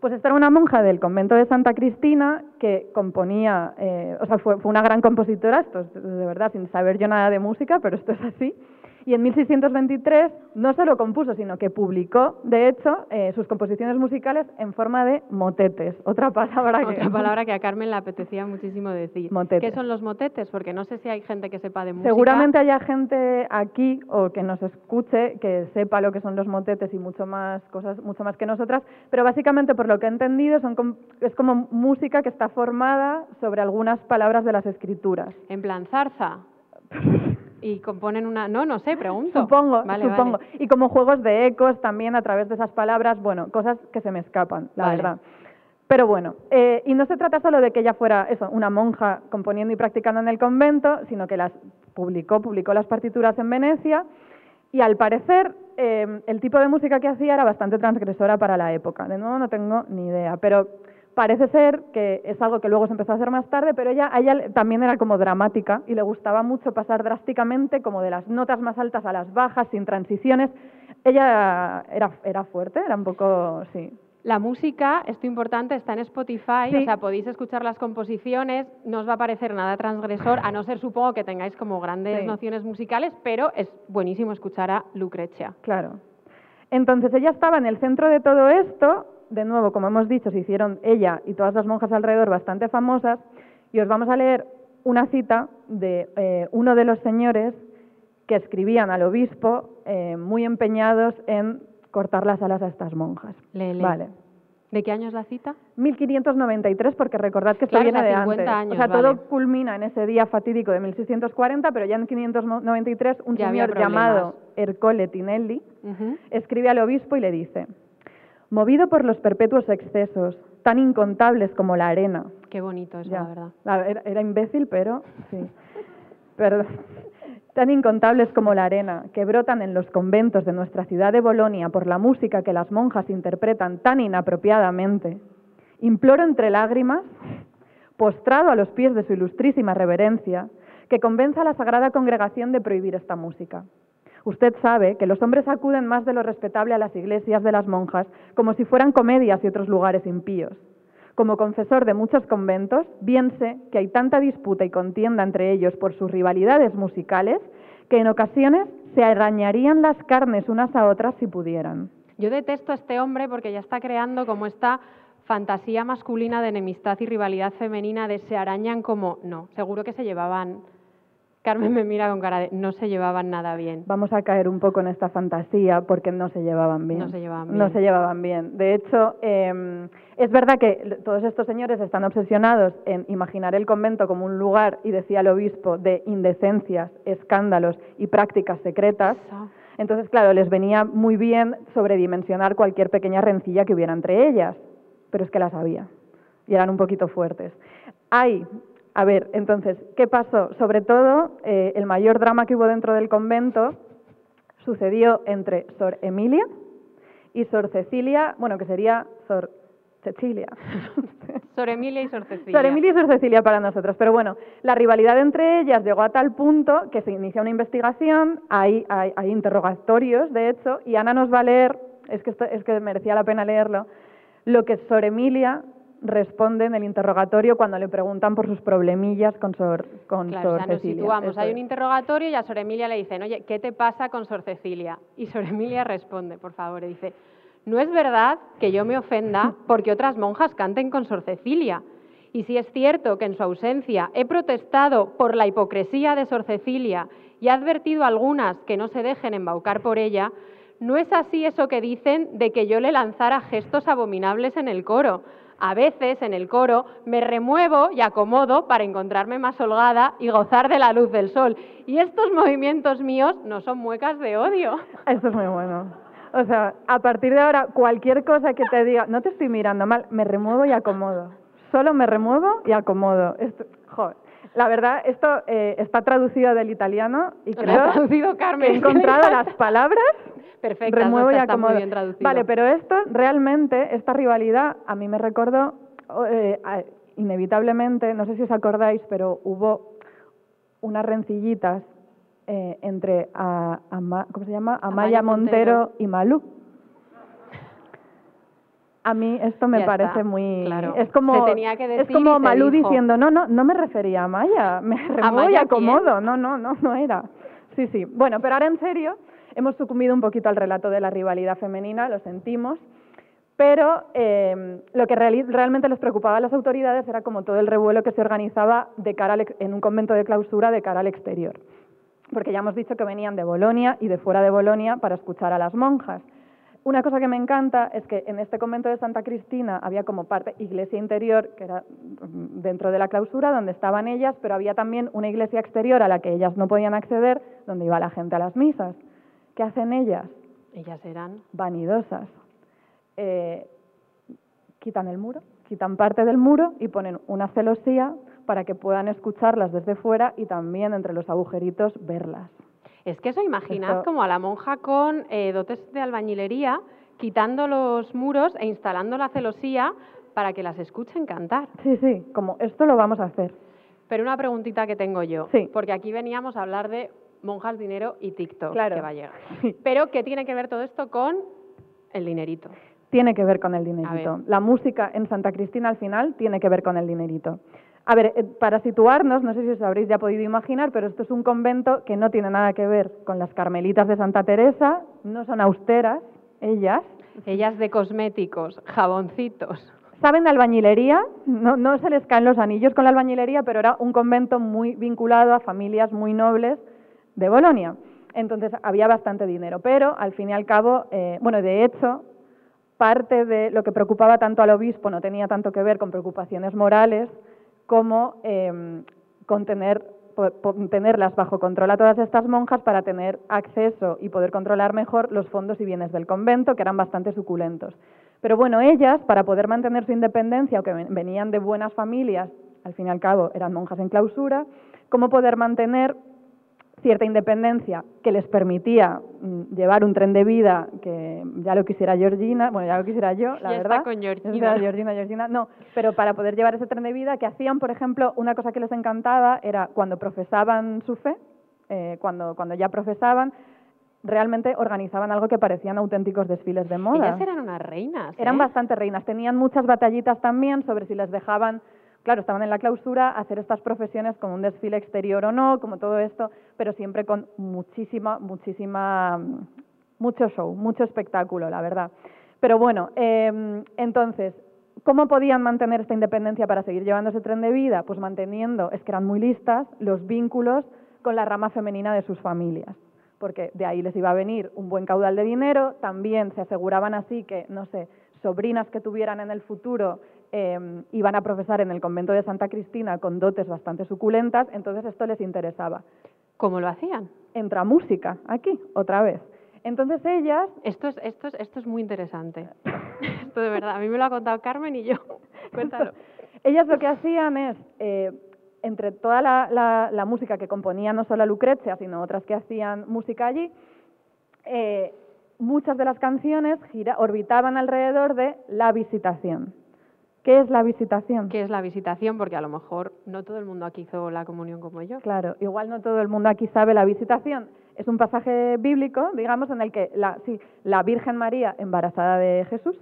Pues esta era una monja del convento de Santa Cristina que componía, eh, o sea, fue, fue una gran compositora, esto es de verdad, sin saber yo nada de música, pero esto es así. Y en 1623 no solo compuso, sino que publicó, de hecho, eh, sus composiciones musicales en forma de motetes. Otra palabra que... Otra palabra que a Carmen le apetecía muchísimo decir. Motetes. ¿Qué son los motetes? Porque no sé si hay gente que sepa de música. Seguramente haya gente aquí o que nos escuche que sepa lo que son los motetes y mucho más cosas, mucho más que nosotras, pero básicamente por lo que he entendido son com- es como música que está formada sobre algunas palabras de las escrituras. En plan zarza. Y componen una... No, no sé, pregunto. Supongo, Vale, supongo. vale. Y como juegos de ecos también a través de esas palabras, bueno, cosas que se me escapan, la Vale. verdad. Pero bueno, eh, y no se trata solo de que ella fuera eso, una monja componiendo y practicando en el convento, sino que las publicó, publicó las partituras en Venecia y al parecer eh, el tipo de música que hacía era bastante transgresora para la época. De nuevo no tengo ni idea, pero parece ser que es algo que luego se empezó a hacer más tarde, pero ella, a ella también era como dramática y le gustaba mucho pasar drásticamente como de las notas más altas a las bajas, sin transiciones. Ella era, era fuerte, era un poco, sí. La música, esto importante, está en Spotify, Sí. o sea, podéis escuchar las composiciones, no os va a parecer nada transgresor, a no ser, supongo, que tengáis como grandes Sí. nociones musicales, pero es buenísimo escuchar a Lucrecia. Claro. Entonces ella estaba en el centro de todo esto, de nuevo, como hemos dicho, se hicieron ella y todas las monjas alrededor bastante famosas, y os vamos a leer una cita de eh, uno de los señores que escribían al obispo eh, muy empeñados en cortar las alas a estas monjas. Lele. Vale. ¿De qué año es la cita? 1593, porque recordad que esto Claro, viene de 50 antes. años, o sea, vale. todo culmina en ese día fatídico de 1640, pero ya en 593 un Ya señor llamado. Ercole Tinelli Ujú. escribe al obispo y le dice, movido por los perpetuos excesos, tan incontables como la arena. Qué bonito Ya, la verdad. era, era imbécil, pero sí. Perdón. Tan incontables como la arena, que brotan en los conventos de nuestra ciudad de Bolonia por la música que las monjas interpretan tan inapropiadamente, imploro entre lágrimas, postrado a los pies de su ilustrísima reverencia, que convenza a la Sagrada Congregación de prohibir esta música. Usted sabe que los hombres acuden más de lo respetable a las iglesias de las monjas como si fueran comedias y otros lugares impíos. Como confesor de muchos conventos, bien sé que hay tanta disputa y contienda entre ellos por sus rivalidades musicales que en ocasiones se arañarían las carnes unas a otras si pudieran. Yo detesto a este hombre porque ya está creando como esta fantasía masculina de enemistad y rivalidad femenina de se arañan como no, seguro que se llevaban Carmen me mira con cara de no se llevaban nada bien. Vamos a caer un poco en esta fantasía porque no se llevaban bien. No se llevaban bien. No se llevaban bien. De hecho, eh, es verdad que todos estos señores están obsesionados en imaginar el convento como un lugar, y decía el obispo, de indecencias, escándalos y prácticas secretas. Eso. Entonces, claro, les venía muy bien sobredimensionar cualquier pequeña rencilla que hubiera entre ellas, pero es que las había y eran un poquito fuertes. Hay, a ver, entonces, ¿qué pasó? Sobre todo, eh, el mayor drama que hubo dentro del convento sucedió entre Sor Emilia y Sor Cecilia, bueno, que sería Sor Cecilia. Sor Emilia y Sor Cecilia. Sor Emilia y Sor Cecilia para nosotros. Pero bueno, la rivalidad entre ellas llegó a tal punto que se inicia una investigación, hay, hay, hay interrogatorios, de hecho, y Ana nos va a leer, es que, esto- es que merecía la pena leerlo, lo que Sor Emilia responde en el interrogatorio cuando le preguntan por sus problemillas con Sor, con Claro, Sor o sea, nos Cecilia. situamos. Eso Hay es. un interrogatorio y a Sor Emilia le dicen, oye, ¿qué te pasa con Sor Cecilia? Y Sor Emilia responde, por favor, y dice, no es verdad que yo me ofenda porque otras monjas canten con Sor Cecilia. Y si es cierto que en su ausencia he protestado por la hipocresía de Sor Cecilia y he advertido a algunas que no se dejen embaucar por ella, no es así eso que dicen de que yo le lanzara gestos abominables en el coro. A veces en el coro me remuevo y acomodo para encontrarme más holgada y gozar de la luz del sol. Y estos movimientos míos no son muecas de odio. Esto es muy bueno. O sea, a partir de ahora, cualquier cosa que te diga, no te estoy mirando mal, me remuevo y acomodo. Solo me remuevo y acomodo. Esto, joder. La verdad, esto eh, está traducido del italiano y ha creo traducido Carmen, que he encontrado las palabras Perfecto, remuevo y muy bien traducido. Vale, pero esto realmente, esta rivalidad, a mí me recordó eh, inevitablemente, no sé si os acordáis, pero hubo unas rencillitas eh, entre a- ¿cómo se llama? Amaya Amaya Montero, Montero. y Malú. A mí esto me Ya parece está, muy claro. es como Se tenía que es como Malú dijo. diciendo no no no me refería a Amaya me remuevo y ¿Amaya acomodo no no no no era sí sí bueno pero ahora en serio hemos sucumbido un poquito al relato de la rivalidad femenina lo sentimos pero eh, lo que realmente les preocupaba a las autoridades era como todo el revuelo que se organizaba de cara al en un convento de clausura de cara al exterior. Porque ya hemos dicho que venían de Bolonia y de fuera de Bolonia para escuchar a las monjas. Una cosa que me encanta es que en este convento de Santa Cristina había como parte iglesia interior, que era mm, dentro de la clausura, donde estaban ellas, pero había también una iglesia exterior a la que ellas no podían acceder, donde iba la gente a las misas. ¿Qué hacen ellas? Ellas eran. vanidosas. Eh, quitan el muro, quitan parte del muro y ponen una celosía para que puedan escucharlas desde fuera y también entre los agujeritos verlas. Es que eso imaginad Esto- como a la monja con eh, dotes de albañilería, quitando los muros e instalando la celosía para que las escuchen cantar. Sí, sí, como esto lo vamos a hacer. Pero una preguntita que tengo yo, Sí. porque aquí veníamos a hablar de monjas, dinero y TikTok, Claro. que va a llegar. Sí. Pero ¿qué tiene que ver todo esto con el dinerito? Tiene que ver con el dinerito. La música en Santa Cristina al final tiene que ver con el dinerito. A ver, eh, para situarnos, no sé si os habréis ya podido imaginar, pero esto es un convento que no tiene nada que ver con las carmelitas de Santa Teresa, no son austeras, ellas, Ellas de cosméticos, jaboncitos. Saben de albañilería, no, no se les caen los anillos con la albañilería, pero era un convento muy vinculado a familias muy nobles de Bolonia. Entonces había bastante dinero, pero al fin y al cabo, eh, bueno, de hecho, parte de lo que preocupaba tanto al obispo no tenía tanto que ver con preocupaciones morales como eh, tenerlas bajo control a todas estas monjas para tener acceso y poder controlar mejor los fondos y bienes del convento, que eran bastante suculentos. Pero bueno, ellas, para poder mantener su independencia, aunque ven- venían de buenas familias, al fin y al cabo eran monjas en clausura, cómo poder mantener cierta independencia que les permitía mm, llevar un tren de vida que ya lo quisiera Georgina, bueno, ya lo quisiera yo, la Ya está verdad. con Ya Georgina. está Georgina, Georgina, no, pero para poder llevar ese tren de vida, que hacían, por ejemplo, una cosa que les encantaba era cuando profesaban su fe, eh, cuando, cuando ya profesaban, realmente organizaban algo que parecían auténticos desfiles de moda. Ellas eran unas reinas. Eran ¿eh? bastante reinas. Tenían muchas batallitas también sobre si les dejaban, claro, estaban en la clausura, hacer estas profesiones como un desfile exterior o no, como todo esto, pero siempre con muchísima, muchísima, mucho show, mucho espectáculo, la verdad. Pero bueno, eh, entonces, ¿cómo podían mantener esta independencia para seguir llevando ese tren de vida? Pues manteniendo, es que eran muy listas, los vínculos con la rama femenina de sus familias porque de ahí les iba a venir un buen caudal de dinero, también se aseguraban así que, no sé, sobrinas que tuvieran en el futuro eh, iban a profesar en el convento de Santa Cristina con dotes bastante suculentas, entonces esto les interesaba. ¿Cómo lo hacían? Entra música, aquí, otra vez. Entonces ellas... Esto es, esto es, esto es muy interesante. esto de verdad, a mí me lo ha contado Carmen y yo. Cuéntalo. ellas lo que hacían es... Eh, entre toda la, la, la, música que componía no solo Lucrecia, sino otras que hacían música allí, eh, muchas de las canciones gira, orbitaban alrededor de la visitación. ¿Qué es la visitación? ¿Qué es la visitación? Porque a lo mejor no todo el mundo aquí hizo la comunión como yo. Claro, igual no todo el mundo aquí sabe la visitación. Es un pasaje bíblico, digamos, en el que la, sí, la Virgen María, embarazada de Jesús,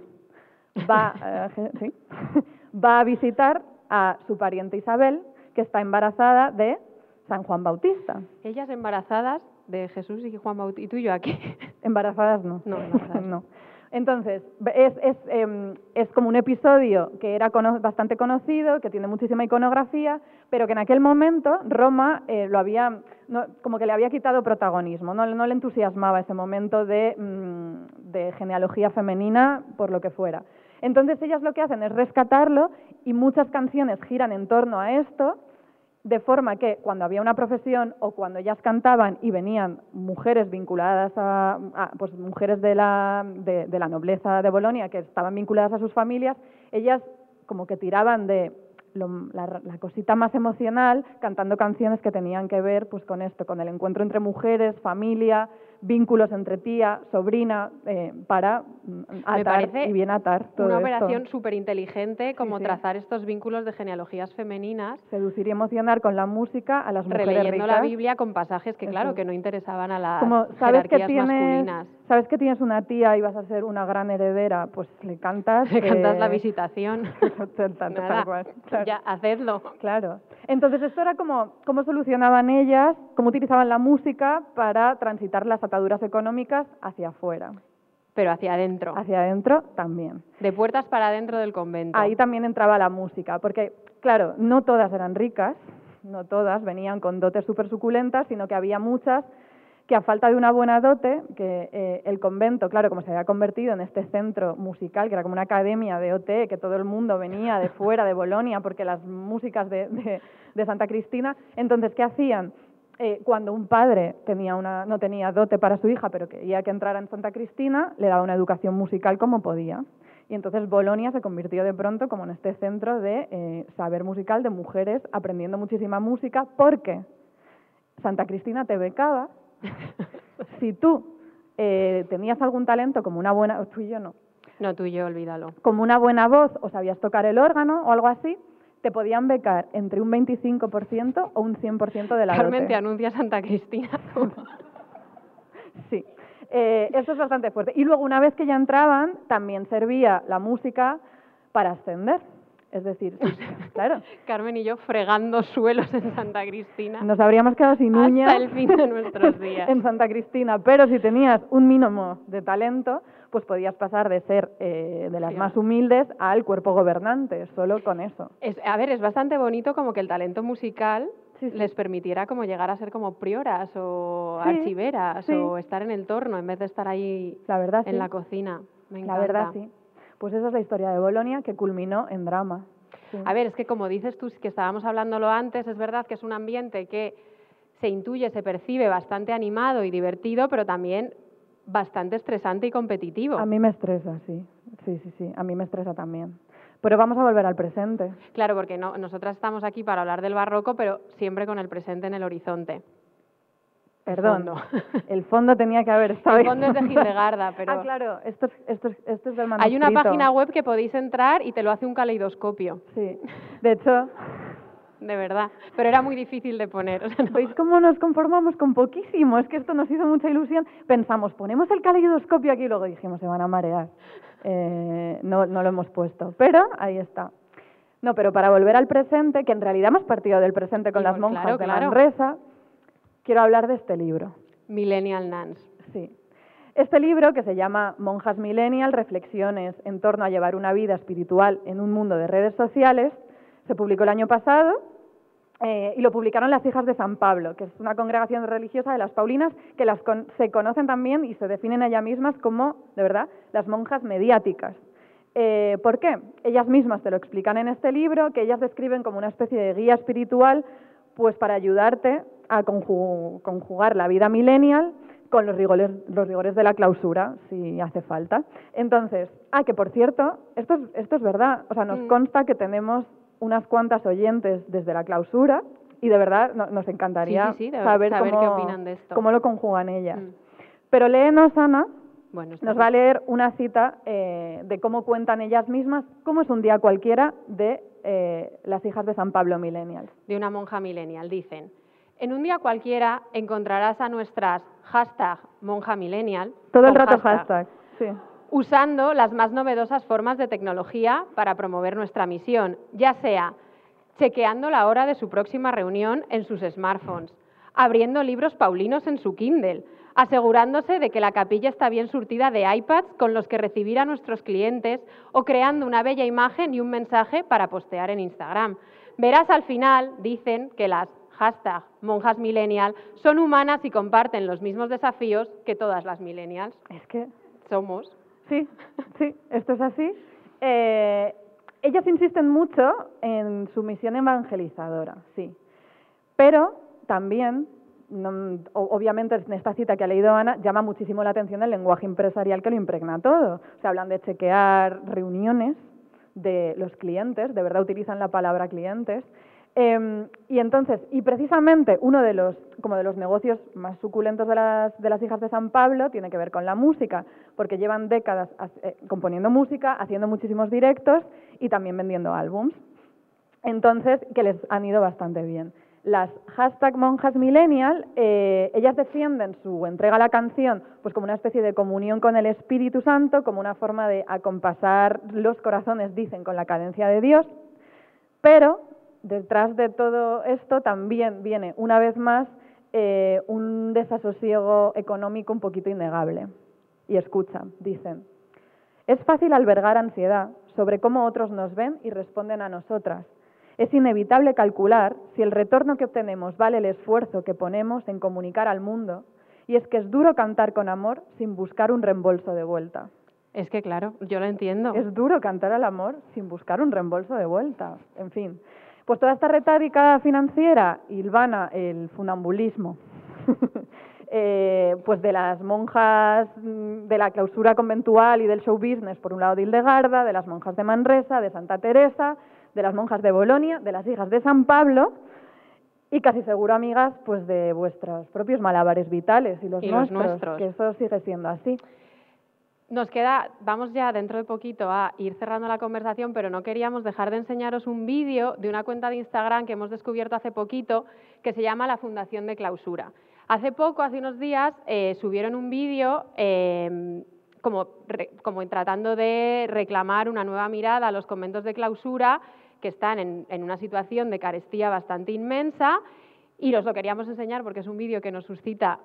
va, eh, sí, va a visitar a su pariente Isabel, que está embarazada de San Juan Bautista. Ellas embarazadas de Jesús y Juan Bautista. ¿Y tú y yo aquí? Embarazadas no. No, embarazadas. no. Entonces, es, es, eh, es, como un episodio que era cono bastante conocido, que tiene muchísima iconografía, pero que en aquel momento Roma eh, lo había, no, como que le había quitado protagonismo, no, no le entusiasmaba ese momento de, mmm, de genealogía femenina, por lo que fuera. Entonces ellas lo que hacen es rescatarlo y muchas canciones giran en torno a esto, de forma que cuando había una profesión o cuando ellas cantaban y venían mujeres vinculadas a, pues mujeres de la, de, de la nobleza de Bolonia que estaban vinculadas a sus familias, ellas como que tiraban de lo, la, la, cosita más emocional cantando canciones que tenían que ver pues con esto, con el encuentro entre mujeres, familia, vínculos entre tía, sobrina, eh, para atar y bien atar todo una operación súper inteligente como sí, sí. trazar estos vínculos de genealogías femeninas. Seducir y emocionar con la música a las mujeres Releyendo ricas. la Biblia con pasajes que, claro, que no interesaban a las como sabes que jerarquías tienes, masculinas. Sabes que tienes una tía y vas a ser una gran heredera, pues le cantas... Le que... cantas la visitación. Tanto, Nada, cual, claro. Ya, hacedlo. Claro. Entonces, esto era como cómo solucionaban ellas, cómo utilizaban la música para transitar las ataduras económicas hacia afuera. Pero hacia adentro. Hacia adentro también. De puertas para adentro del convento. Ahí también entraba la música, porque, claro, no todas eran ricas, no todas venían con dotes súper suculentas, sino que había muchas que a falta de una buena dote, que eh, el convento, claro, como se había convertido en este centro musical, que era como una academia de OT, que todo el mundo venía de fuera, de Bolonia, porque las músicas de, de, de Santa Cristina, entonces, ¿qué hacían? Eh, cuando un padre tenía una, no tenía dote para su hija, pero quería que entrara en Santa Cristina, le daba una educación musical como podía. Y entonces Bolonia se convirtió de pronto como en este centro de eh, saber musical de mujeres aprendiendo muchísima música, porque Santa Cristina te becaba si tú eh, tenías algún talento como una buena, tú y yo no. No, tú y yo, olvídalo. Como una buena voz o sabías tocar el órgano o algo así, te podían becar entre un 25% o un 100% de la Carmen dote. te anuncia Santa Cristina. sí. Eh, esto es bastante fuerte. Y luego, una vez que ya entraban, también servía la música para ascender. Es decir, claro. Carmen y yo fregando suelos en Santa Cristina. Nos habríamos quedado sin uñas. Hasta el fin de nuestros días. en Santa Cristina. Pero si tenías un mínimo de talento, pues podías pasar de ser eh, de las Sí. más humildes al cuerpo gobernante, solo con eso. Es, a ver, es bastante bonito como que el talento musical Sí, sí. les permitiera como llegar a ser como prioras o archiveras o estar en el torno en vez de estar ahí La verdad, en la cocina. Me La encanta. verdad, sí. Pues esa es la historia de Bolonia que culminó en drama. A ver, es que como dices tú, que estábamos hablándolo antes, es verdad que es un ambiente que se intuye, se percibe bastante animado y divertido, pero también bastante estresante y competitivo. A mí me estresa, sí. Sí, sí, sí. A mí me estresa también. Pero vamos a volver al presente. Claro, porque no, nosotras estamos aquí para hablar del barroco, pero siempre con el presente en el horizonte. Perdón. fondo. El fondo tenía que haber estado El fondo es de Hildegarda, pero Ah, claro. Esto es, esto es, esto es del hay una manuscrito. página web que podéis entrar y te lo hace un caleidoscopio. Sí. De hecho, de verdad. Pero era muy difícil de poner. o sea, no- ¿Veis cómo nos conformamos con poquísimo? Es que esto nos hizo mucha ilusión. Pensamos, ponemos el caleidoscopio aquí y luego dijimos, se van a marear. Eh, no, no lo hemos puesto, pero ahí está. No, pero para volver al presente, que en realidad hemos partido del presente con las monjas claro, de claro. Manresa, quiero hablar de este libro. Millennial Nuns. Sí. Este libro, que se llama Monjas Millennial, Reflexiones en torno a llevar una vida espiritual en un mundo de redes sociales, se publicó el año pasado eh, y lo publicaron las hijas de San Pablo, que es una congregación religiosa de las Paulinas que las con- se conocen también y se definen ellas mismas como, de verdad, las monjas mediáticas. Eh, ¿Por qué? Ellas mismas te lo explican en este libro, que ellas describen como una especie de guía espiritual, pues para ayudarte a conju- conjugar la vida millennial con los rigores, los rigores de la clausura, si hace falta. Entonces, ah, que por cierto, esto es, esto es verdad, o sea, nos Mm. consta que tenemos unas cuantas oyentes desde la clausura y de verdad no- nos encantaría Sí, sí, sí, de- saber, saber cómo, qué opinan de esto. cómo lo conjugan ellas. Mm. Pero léenos, Ana, Bueno, nos va a leer una cita eh, de cómo cuentan ellas mismas cómo es un día cualquiera de eh, las hijas de San Pablo Millennials. de una monja millennial. Dicen, en un día cualquiera encontrarás a nuestras hashtag monja millennial. Todo el rato hashtag, sí. Usando las más novedosas formas de tecnología para promover nuestra misión, ya sea chequeando la hora de su próxima reunión en sus smartphones, abriendo libros paulinos en su Kindle, asegurándose de que la capilla está bien surtida de iPads con los que recibir a nuestros clientes o creando una bella imagen y un mensaje para postear en Instagram. Verás al final, dicen, que las hashtag monjas millennial son humanas y comparten los mismos desafíos que todas las millennials. Es que Somos. Sí, sí, esto es así. Eh, ellas insisten mucho en su misión evangelizadora, sí. Pero también, no- obviamente en esta cita que ha leído Ana, llama muchísimo la atención el lenguaje empresarial que lo impregna todo. O sea, hablan de chequear reuniones de los clientes, de verdad utilizan la palabra clientes. Eh, y entonces, y precisamente uno de los, como de los negocios más suculentos de las, de las hijas de San Pablo tiene que ver con la música, porque llevan décadas eh, componiendo música, haciendo muchísimos directos y también vendiendo álbums. Entonces, que les han ido bastante bien. Las hashtag monjas millennial, eh, ellas defienden su entrega a la canción pues como una especie de comunión con el Espíritu Santo, como una forma de acompasar los corazones, dicen, con la cadencia de Dios. Pero detrás de todo esto también viene, una vez más, eh, un desasosiego económico un poquito innegable. Y escucha, dicen, es fácil albergar ansiedad sobre cómo otros nos ven y responden a nosotras. Es inevitable calcular si el retorno que obtenemos vale el esfuerzo que ponemos en comunicar al mundo. Y es que es duro cantar con amor sin buscar un reembolso de vuelta. Es que claro, yo lo entiendo. Es duro cantar al amor sin buscar un reembolso de vuelta. En fin, pues toda esta retórica financiera hilvana el funambulismo. eh, pues de las monjas mm, de la clausura conventual y del show business, por un lado de Hildegarda, de las monjas de Manresa, de Santa Teresa, de las monjas de Bolonia, de las hijas de San Pablo y casi seguro, amigas, pues de vuestros propios malabares vitales y los, Y los nuestros. que eso sigue siendo así. Nos queda, vamos ya dentro de poquito a ir cerrando la conversación, pero no queríamos dejar de enseñaros un vídeo de una cuenta de Instagram que hemos descubierto hace poquito que se llama La Fundación de Clausura. Hace poco, hace unos días, eh, subieron un vídeo eh, como, como tratando de reclamar una nueva mirada a los conventos de clausura que están en, en una situación de carestía bastante inmensa y os lo queríamos enseñar porque es un vídeo que nos suscita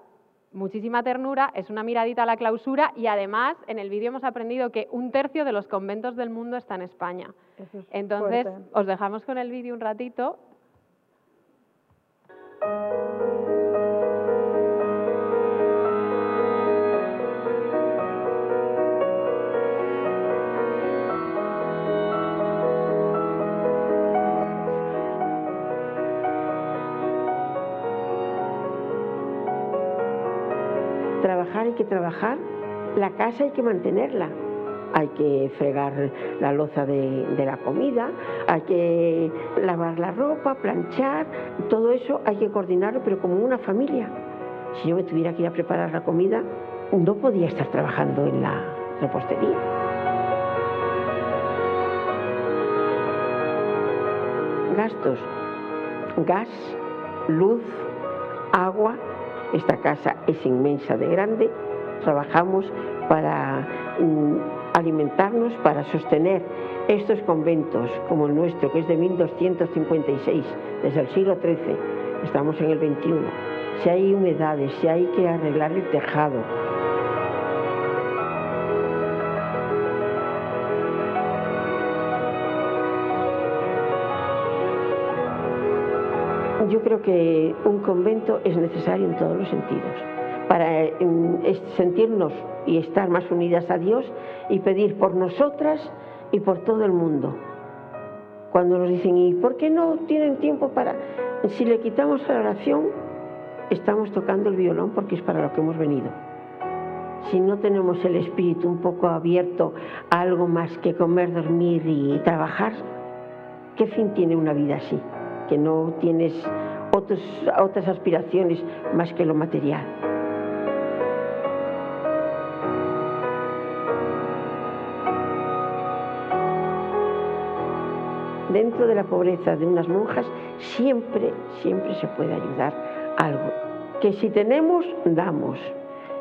muchísima ternura, es una miradita a la clausura y además en el vídeo hemos aprendido que un tercio de los conventos del mundo está en España. Es Entonces, fuerte. os dejamos con el vídeo un ratito. Que trabajar, la casa hay que mantenerla. Hay que fregar la loza de, de la comida, hay que lavar la ropa, planchar, todo eso hay que coordinarlo, pero como una familia. Si yo me tuviera que ir a preparar la comida, no podía estar trabajando en la repostería. Gastos, gas, luz, agua. Esta casa es inmensa de grande. Trabajamos para mm, alimentarnos, para sostener estos conventos como el nuestro, que es de 1256, desde el siglo XIII. Estamos en el XXI. Si hay humedades, si hay que arreglar el tejado, yo creo que un convento es necesario en todos los sentidos para es- sentirnos y estar más unidas a Dios y pedir por nosotras y por todo el mundo. Cuando nos dicen, ¿y por qué no tienen tiempo para...? Si le quitamos la oración, estamos tocando el violón porque es para lo que hemos venido. Si no tenemos el espíritu un poco abierto a algo más que comer, dormir y trabajar, ¿qué fin tiene una vida así? Que no tienes otras aspiraciones más que lo material. Dentro de la pobreza de unas monjas siempre, siempre se puede ayudar algo. Que si tenemos, damos.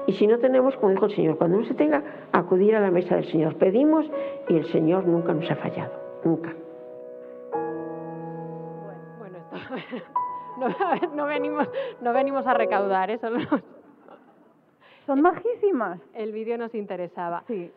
Y si no tenemos, como dijo el Señor, cuando no se tenga, acudir a la mesa del Señor. Pedimos y el Señor nunca nos ha fallado. Nunca. no, venimos, no venimos a recaudar, ¿eh? Solo nos- Son majísimas. el vídeo nos interesaba. Sí.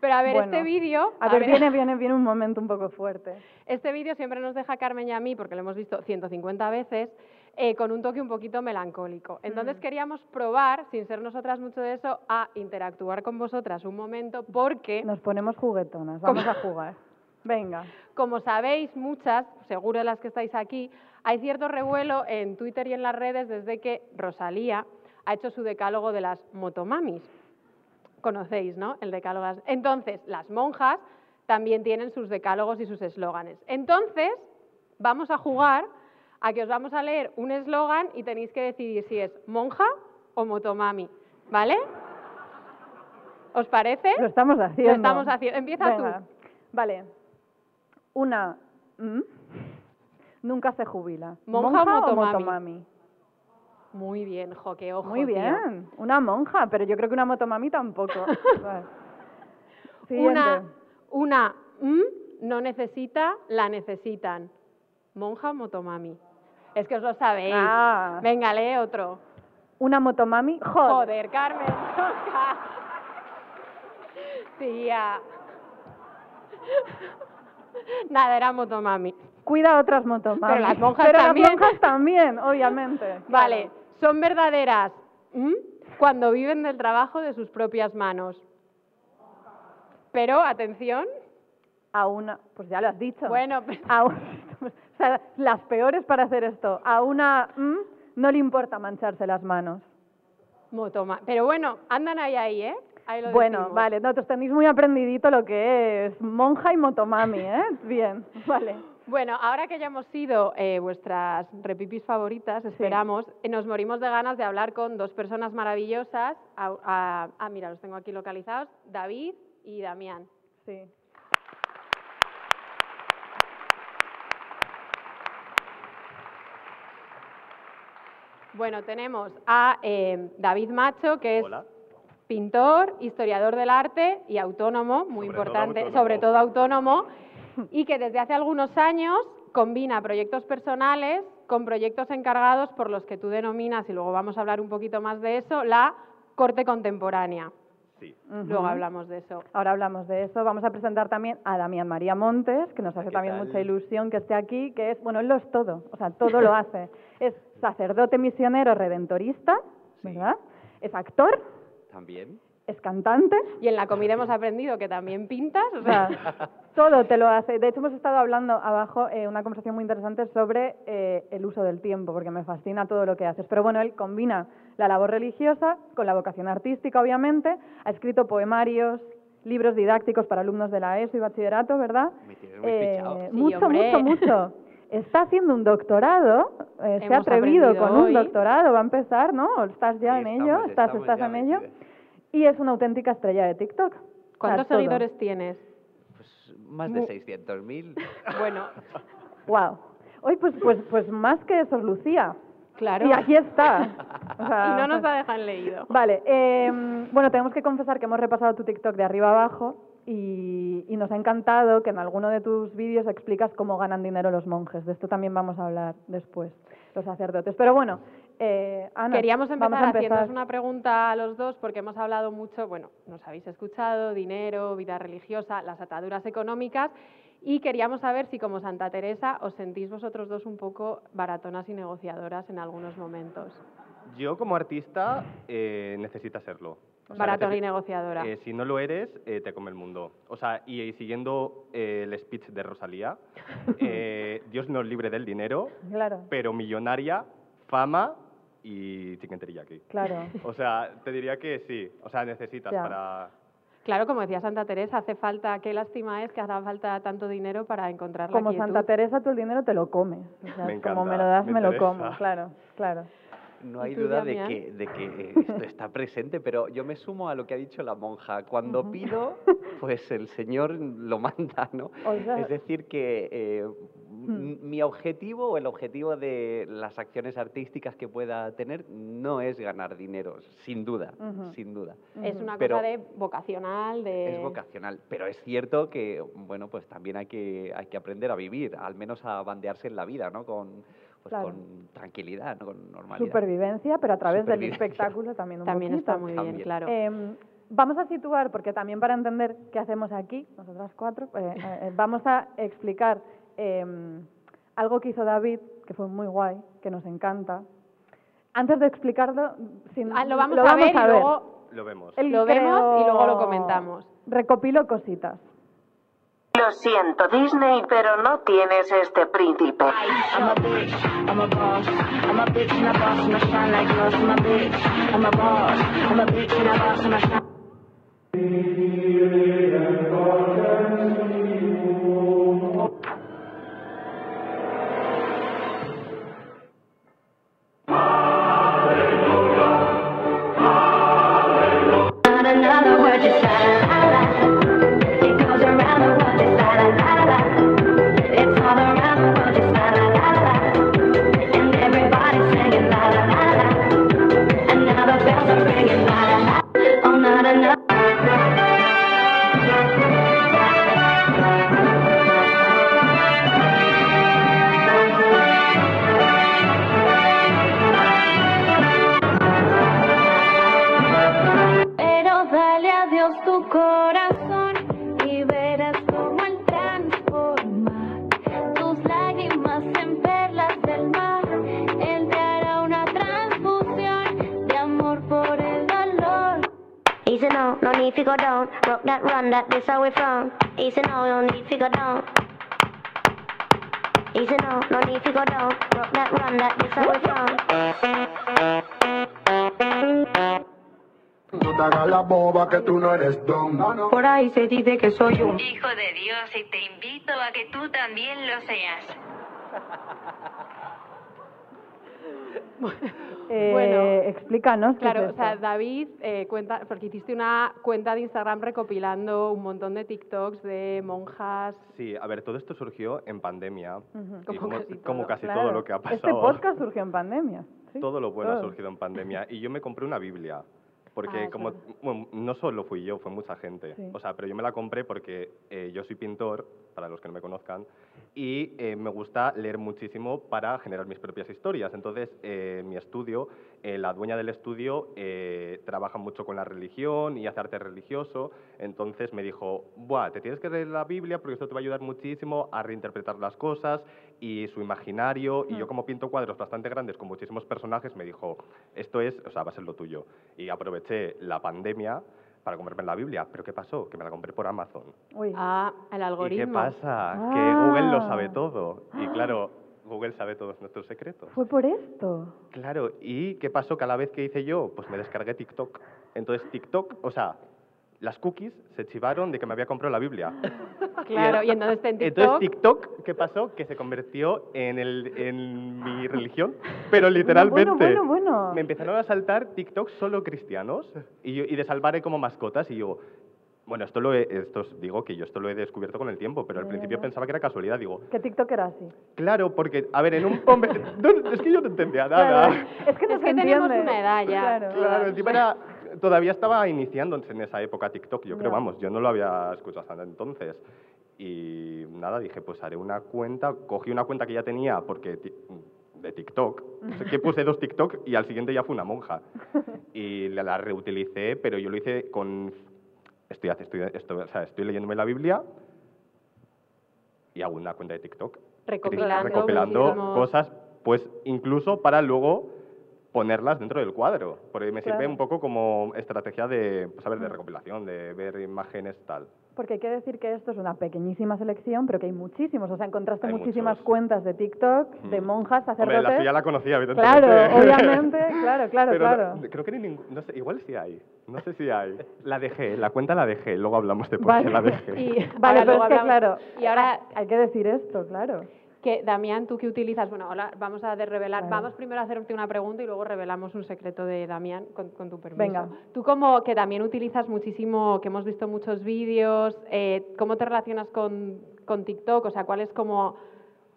Pero a ver, Bueno, este vídeo... A, ver, viene, viene, viene un momento un poco fuerte. Este vídeo siempre nos deja a Carmen y a mí, porque lo hemos visto 150 veces, eh, con un toque un poquito melancólico. Entonces Mm. queríamos probar, sin ser nosotras mucho de eso, a interactuar con vosotras un momento, porque, Nos ponemos juguetonas, vamos a jugar. Venga. como sabéis muchas, seguro las que estáis aquí, hay cierto revuelo en Twitter y en las redes desde que Rosalía ha hecho su decálogo de las motomamis. Conocéis, ¿no? El decálogo. Entonces, las monjas también tienen sus decálogos y sus eslóganes. Entonces, vamos a jugar a que os vamos a leer un eslogan y tenéis que decidir si es monja o motomami, ¿vale? ¿Os parece? Lo estamos haciendo. Lo estamos haciendo. Empieza tú. Vale. Una. ¿mm? Nunca se jubila. ¿Monja o motomami? motomami? Muy bien, jo, qué ojo, Muy tío. bien. Una monja, pero yo creo que una motomami tampoco. Vale. Una, una mm, no necesita, la necesitan. Monja o motomami. Es que os lo sabéis. Ah. Venga, lee otro. Una motomami. Joder. Joder, Carmen. Tía. Nada, era motomami. Cuida a otras motomamis. Pero las monjas Pero también. las monjas también, obviamente. Vale, son verdaderas cuando viven del trabajo de sus propias manos. Pero, atención, A una. Pues ya lo has dicho. bueno, A un- o sea, las peores para hacer esto. A una mm, no le importa mancharse las manos. motoma. Pero bueno, andan ahí, ahí, ¿eh? Ahí lo Bueno, decimos. vale, no, tenéis muy aprendidito lo que es monja y motomami, ¿eh? Bien, vale. Bueno, ahora que ya hemos sido eh, vuestras repipis favoritas, esperamos, eh, nos morimos de ganas de hablar con dos personas maravillosas. Ah, mira, los tengo aquí localizados, David y Damián. Sí. Bueno, tenemos a eh, David Macho, que es Hola. pintor, historiador del arte y autónomo, muy Sobre todo importante, autónomo. sobre todo autónomo, y que desde hace algunos años combina proyectos personales con proyectos encargados por los que tú denominas, y luego vamos a hablar un poquito más de eso, la corte contemporánea. Sí. Luego hablamos de eso. Ahora hablamos de eso. Vamos a presentar también a Damián María Montes, que nos hace ¿qué también tal? mucha ilusión que esté aquí, que es, bueno, él lo es todo, o sea, todo lo hace. Es sacerdote misionero redentorista, Sí. ¿verdad? Es actor, También. Es cantante, Y en la comida hemos aprendido que también pintas, o sea, todo te lo hace. De hecho, hemos estado hablando abajo eh, una conversación muy interesante sobre eh, el uso del tiempo, porque me fascina todo lo que haces. Pero bueno, él combina la labor religiosa con la vocación artística, obviamente. Ha escrito poemarios, libros didácticos para alumnos de la ESO y bachillerato, ¿verdad? Me tienes muy fichado. Sí, mucho, hombre. mucho, mucho. Está haciendo un doctorado, eh, se ha atrevido con un hoy. doctorado, va a empezar, ¿no? ¿O ¿Estás ya Ahí en estamos, ello? ¿Estás, estás ya en ello? metidos. Y es una auténtica estrella de TikTok. ¿cuántos todo. seguidores tienes? Pues más de Mu- 600.000. Bueno, Wow. Hoy, pues, pues, pues más que eso, Lucía. Claro. Y aquí está. O sea, Y no nos la dejan leído. Vale, eh, bueno, tenemos que confesar que hemos repasado tu TikTok de arriba abajo y, y nos ha encantado que en alguno de tus vídeos explicas cómo ganan dinero los monjes. De esto también vamos a hablar después, los sacerdotes. Pero bueno, eh, Ana, Queríamos empezar, vamos a empezar. haciéndoos una pregunta a los dos porque hemos hablado mucho, bueno, nos habéis escuchado, dinero, vida religiosa, las ataduras económicas y queríamos saber si como Santa Teresa os sentís vosotros dos un poco baratonas y negociadoras en algunos momentos. Yo como artista eh, necesitas serlo. O sea, Baratona y negociadora. eh, si no lo eres, eh, te come el mundo. O sea, y, y siguiendo eh, el speech de Rosalía, eh, Dios nos libre del dinero, Claro, pero millonaria, fama y chicken teriyaki. claro. O sea, te diría que sí. O sea, necesitas Ya. para... Claro, como decía Santa Teresa, hace falta, qué lástima es que haga falta tanto dinero para encontrar la Como quietud. Santa Teresa, tú el dinero te lo comes. O sea, Me como me lo das, me me, lo como. Claro, claro. No hay duda de que, de que esto está presente, pero yo me sumo a lo que ha dicho la monja. Cuando pido, pues el Señor lo manda, ¿no? O sea- Es decir, que eh, Hmm. mi objetivo o el objetivo de las acciones artísticas que pueda tener no es ganar dinero, sin duda, Ujú. sin duda. Es una Pero- cosa de vocacional, de... Es vocacional, pero es cierto que, bueno, pues también hay que, hay que aprender a vivir, al menos a bandearse en la vida, ¿no? Con, pues Claro. con tranquilidad, ¿no? Con normalidad. Supervivencia, pero a través del espectáculo también un También poquito. está muy bien, También. claro. Eh, vamos a situar, porque también para entender qué hacemos aquí, nosotras cuatro, eh, eh, vamos a explicar eh, algo que hizo David, que fue muy guay, que nos encanta. Antes de explicarlo, sin- Ah, lo vamos, a, ver y luego Lo vemos. Lo vemos y luego lo comentamos. Recopilo cositas. Lo siento, Disney, pero no tienes este príncipe. That run, that this how we from. Easy no, no need to go down. Easy no, no need to go down. Rock that run, that this how we from. No te hagas la boba que tú no eres don. Por ahí se dice que soy un Hijo de Dios, y te invito a que tú también lo seas. Eh, Bueno, explícanos qué Claro, es o sea, esto. David, eh, cuenta, porque hiciste una cuenta de Instagram recopilando un montón de TikToks de monjas. Sí, a ver, todo esto surgió en pandemia. Como casi como todo. casi Claro. todo lo que ha pasado. Este podcast surgió en pandemia. ¿sí? Todo lo bueno ha surgido en pandemia. Y yo me compré una Biblia. Porque Ah, como, bueno, no solo fui yo, fue mucha gente. Sí. O sea, pero yo me la compré porque eh, yo soy pintor, para los que no me conozcan, y eh, me gusta leer muchísimo para generar mis propias historias. Entonces, eh, mi estudio, eh, la dueña del estudio eh, trabaja mucho con la religión y hace arte religioso. Entonces me dijo, Buah, te tienes que leer la Biblia porque esto te va a ayudar muchísimo a reinterpretar las cosas y su imaginario. Y yo como pinto cuadros bastante grandes con muchísimos personajes, me dijo, esto es, o sea, va a ser lo tuyo. Y aproveché la pandemia para comprarme la Biblia. ¿Pero qué pasó? Que me la compré por Amazon. Uy. Ah, el ¿Y algoritmo. qué pasa? Ah. Que Google lo sabe todo. Y claro, Google sabe todos nuestros secretos. Fue por esto. Claro, ¿y qué pasó cada vez que hice yo? Pues me descargué TikTok. Entonces TikTok, o sea, las cookies se chivaron de que me había comprado la Biblia. Claro, y entonces en TikTok, Entonces TikTok, ¿qué pasó? Que se convirtió en, el, en mi religión, pero literalmente. Bueno, bueno, bueno. Me empezaron a saltar TikTok solo cristianos y, yo- y de salvaré como mascotas y yo, Bueno, esto lo he, esto digo que yo esto lo he descubierto con el tiempo, pero al principio ya. pensaba que era casualidad. Digo, Que TikTok era así. claro, porque, a ver, en un... hombre, no, es que yo no entendía nada. Claro, es que no Es que tenemos una edad ya. Claro. Claro, encima era, todavía estaba iniciándose en esa época TikTok, yo creo, vamos, yo no lo había escuchado hasta entonces. Y nada, dije, pues haré una cuenta, cogí una cuenta que ya tenía porque de TikTok, que puse dos TikTok y al siguiente ya fue una monja. Y la, la reutilicé, pero yo lo hice con... Estoy, estoy, estoy, o sea, estoy leyéndome la Biblia y hago una cuenta de TikTok Recopilando recopilando cosas, pues incluso para luego ponerlas dentro del cuadro, porque me sirve un poco como estrategia de, pues, a ver, de recopilación, de ver imágenes tal. Porque hay que decir que esto es una pequeñísima selección, pero que hay muchísimos. O sea, encontraste Hay muchísimas muchos. cuentas de TikTok, de monjas, Hombre, sacerdotes. la suya la conocía, evidentemente. Claro, obviamente, claro, claro, Pero no- claro. creo que ni ningún, no sé, igual sí hay, no sé si hay. La dejé, la cuenta la dejé, luego hablamos de por Vale. qué la dejé. Y Vale, ahora pero es que claro, Y ahora, hay que decir esto, claro. Que Damián, tú que utilizas, bueno, ahora vamos a revelar, vamos primero a hacerte una pregunta y luego revelamos un secreto de Damián con, con tu permiso. Venga. Tú como que también utilizas muchísimo, que hemos visto muchos vídeos, eh, ¿cómo te relacionas con, con TikTok? O sea, ¿cuál es como,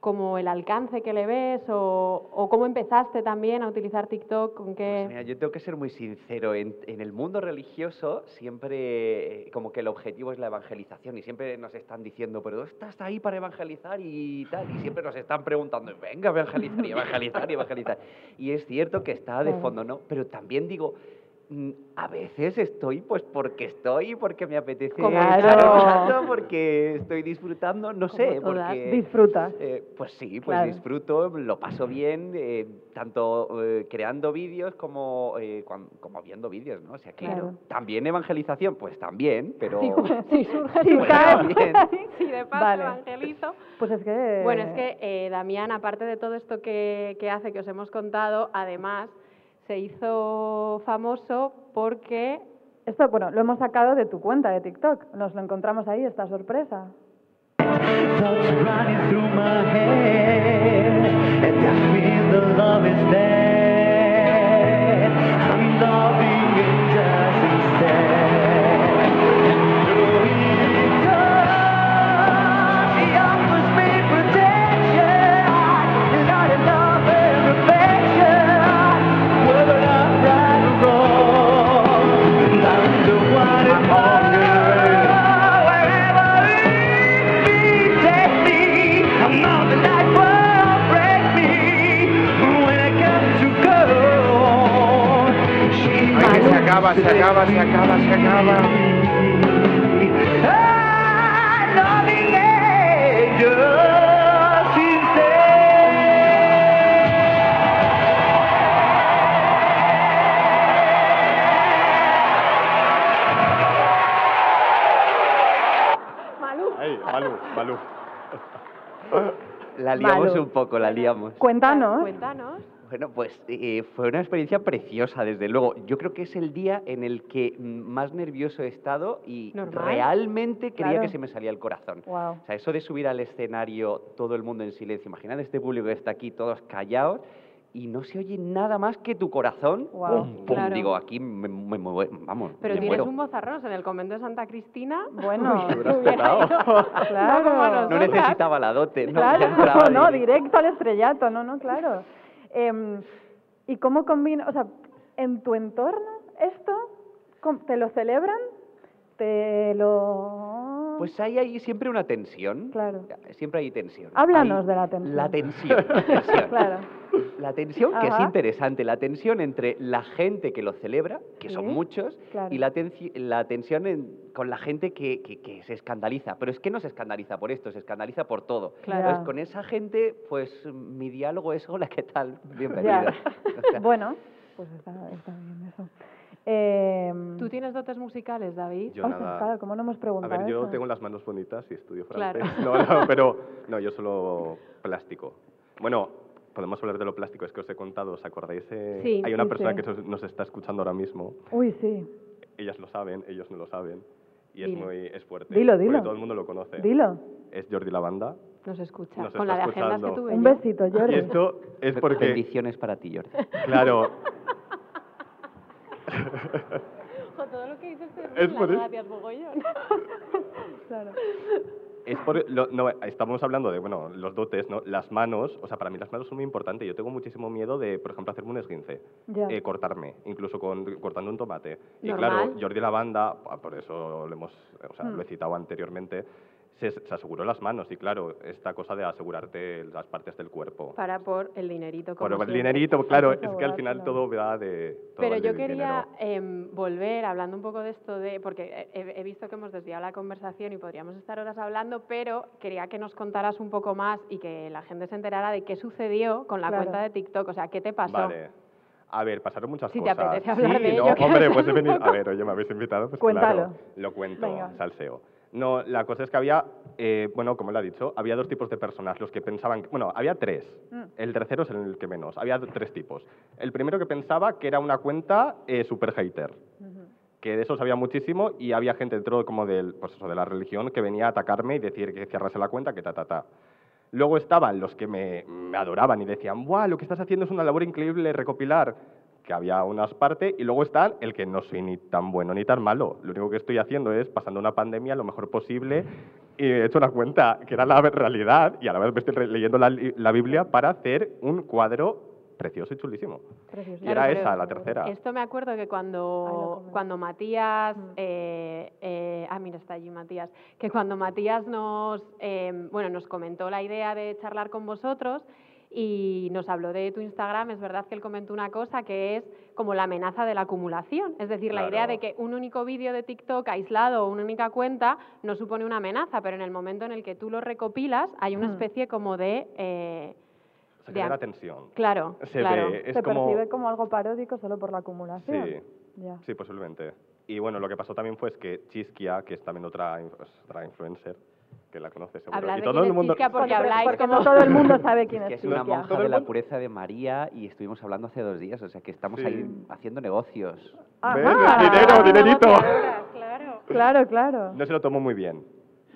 como el alcance que le ves o, o cómo empezaste también a utilizar TikTok? ¿Con Pues qué? mira, yo tengo que ser muy sincero. En, en el mundo religioso siempre eh, como que el objetivo es la evangelización y siempre nos están diciendo, pero estás ahí para evangelizar y tal. Y siempre nos están preguntando, venga, evangelizar y evangelizar y evangelizar. Y es cierto que está de fondo, ¿no? Pero también digo, a veces estoy pues porque estoy, porque me apetece Claro. porque estoy disfrutando, no sé, porque... Disfrutas. Eh, pues sí, pues Claro. disfruto, lo paso bien, eh, tanto eh, creando vídeos como, eh, cuan- como viendo vídeos, ¿no? O sea, que Claro. también evangelización, pues también, pero... Sí, sí, surge, Sí, surge. cae. Bien. Sí, de paso Vale. evangelizo. Pues es que... Bueno, es que eh, Damián, aparte de todo esto que, que hace, que os hemos contado, además se hizo famoso porque Esto, bueno, lo hemos sacado de tu cuenta de TikTok. Nos lo encontramos ahí, esta sorpresa. Acaba, se acaba, se acaba. Ay, Malú, Malú. La liamos Malo. un poco, la liamos. Cuéntanos. Cuéntanos. Bueno, pues eh, fue una experiencia preciosa, desde luego. Yo creo que es el día en el que más nervioso he estado y Normal. realmente creía Claro. que se me salía el corazón. Wow. O sea, eso de subir al escenario, todo el mundo en silencio. Imaginad este público que está aquí, todos callados, y no se oye nada más que tu corazón. Guau. Pum, pum. Claro. Digo, aquí me, me muero, vamos, Pero me tienes muero. un bozarrón en el convento de Santa Cristina. Bueno, Uy, ido. Claro. No No necesitaba la dote, ¿no? Claro, no, directo al estrellato, no, no, claro. Em, ¿Y cómo combina, o sea, en tu entorno esto, te lo celebran? ¿Te lo...? Pues hay ahí siempre una tensión. Claro. Siempre hay tensión. Háblanos Hay de la tensión. La tensión. la tensión. Claro. La tensión, que es interesante, la tensión entre la gente que lo celebra, que son Sí, muchos, claro. y la, tensi- la tensión en- con la gente que, que- que se escandaliza. Pero es que no se escandaliza por esto, se escandaliza por todo. Claro. Entonces, con esa gente, pues mi diálogo es, hola, ¿qué tal? Bienvenida. O sea, Bueno, pues está, está bien eso. Em, ¿Tú tienes dotes musicales, David? Yo ostras, nada. claro, ¿cómo no hemos A preguntado ver, yo eso? tengo las manos bonitas y estudio Claro. francés. No, no, pero no, yo solo plástico. Bueno, podemos hablar de lo plástico, es que os he contado, ¿os acordáis? eh? Sí, Hay una sí, persona sí. que nos- está escuchando ahora mismo. Uy, sí. Ellas lo saben, ellos no lo saben. Y es Dilo. muy es fuerte. Dilo, dilo. Porque todo el mundo lo conoce. Dilo. Es Jordi Lavanda. Nos escucha. Nos Con la de agendas que tuve Un besito, Jordi. Y esto es porque, Bendiciones para ti, Jordi. claro, todo lo que dices Es por eso. gracias, mogollón. Claro. Es por lo- no, estamos hablando de, bueno, los dotes, ¿no? Las manos, o sea, para mí las manos son muy importantes. Yo tengo muchísimo miedo de, por ejemplo, hacerme un esguince, Ya. eh, cortarme, incluso con, cortando un tomate. Y Normal. claro, Jordi Lavanda, por eso lo hemos, o sea, Mm. lo he citado anteriormente, se, se aseguró las manos y claro, esta cosa de asegurarte las partes del cuerpo. Para por el dinerito, como Por el dinerito, claro, es que al final todo va de... todo Pero yo de quería em, volver hablando un poco de esto de, porque he, he visto que hemos desviado la conversación y podríamos estar horas hablando, pero quería que nos contaras un poco más y que la gente se enterara de qué sucedió con la Claro. cuenta de TikTok, o sea, ¿qué te pasó? Vale. A ver, pasaron muchas Si te cosas. apetece hablar sí, de no, ello, que hombre, pues he venido. A ver, oye, me habéis invitado, pues Cuéntalo. claro, lo cuento, Venga. salseo. No, la cosa es que había, eh, bueno, como le ha dicho, había dos tipos de personas. Los que pensaban, que- bueno, había tres. Mm. El tercero es el que menos. Había tres tipos. El primero que pensaba que era una cuenta eh, super hater. Que de esos había muchísimo y había gente dentro como del, pues eso, de la religión que venía a atacarme y decir que cerrase la cuenta, que ta, ta, ta. Luego estaban los que me, me adoraban y decían, ¡buah, lo que estás haciendo es una labor increíble, recopilar! Que había unas partes, y luego están el que no soy ni tan bueno ni tan malo. Lo único que estoy haciendo es pasando una pandemia lo mejor posible y he hecho una cuenta que era la realidad y a la vez me estoy leyendo la, li- la Biblia para hacer un cuadro precioso y chulísimo. Precioso. Y era esa, la tercera. Esto me acuerdo que cuando, cuando Matías, Mm. eh, eh, ah, mira, está allí Matías, que cuando Matías nos, eh, bueno, nos comentó la idea de charlar con vosotros y nos habló de tu Instagram, es verdad que él comentó una cosa que es como la amenaza de la acumulación, es decir, la idea de que un único vídeo de TikTok aislado o una única cuenta no supone una amenaza, pero en el momento en el que tú lo recopilas hay una Mm. especie como de... eh, Se de genera am- tensión. claro, Se claro. ve, es Se como... percibe como algo paródico solo por la acumulación. Sí. Sí, posiblemente. Y bueno, lo que pasó también fue es que Chisquia, que es también otra, otra influencer, que la conoce seguro. Hablar y de todo quién el es mundo... Chisquia porque Porque- habláis porque como... no todo el mundo sabe quién que es es una monja Todo de la pureza de María y estuvimos hablando hace dos días, o sea que estamos Sí. ahí haciendo negocios. ¿Ves? Ajá. Dinero, dinerito. Claro. Claro, claro. No se lo tomó muy bien.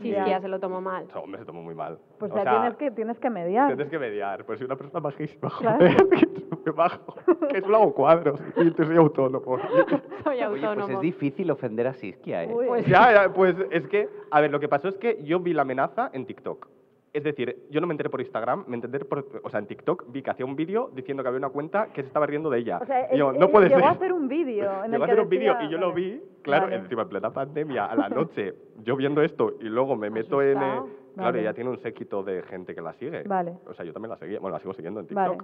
Chisquia Ya. se lo tomó mal. O sea, hombre, se tomó muy mal. Pues o ya sea, tienes, que, tienes que mediar. tienes que mediar. Pues soy una persona majísima, Claro. joder, que bajo. Que solo hago cuadros y te soy autónomo. Soy Oye, autónomo. pues es difícil ofender a Siskia, ¿eh? Uy. Pues- ya, ya, pues es que, a ver, lo que pasó es que yo vi la amenaza en TikTok. Es decir, yo no me enteré por Instagram, me enteré por, o sea, en TikTok vi que hacía un vídeo diciendo que había una cuenta que se estaba riendo de ella. O sea, y yo, él- no él puede llegó ser. a hacer un vídeo. el Llegó a hacer un vídeo decía- y yo lo vi, claro, Vale. encima en plena pandemia, a la noche, yo viendo esto y luego me meto en... eh, claro, Vale. ella tiene un séquito de gente que la sigue. Vale. O sea, yo también la seguía, bueno, la sigo siguiendo en Vale.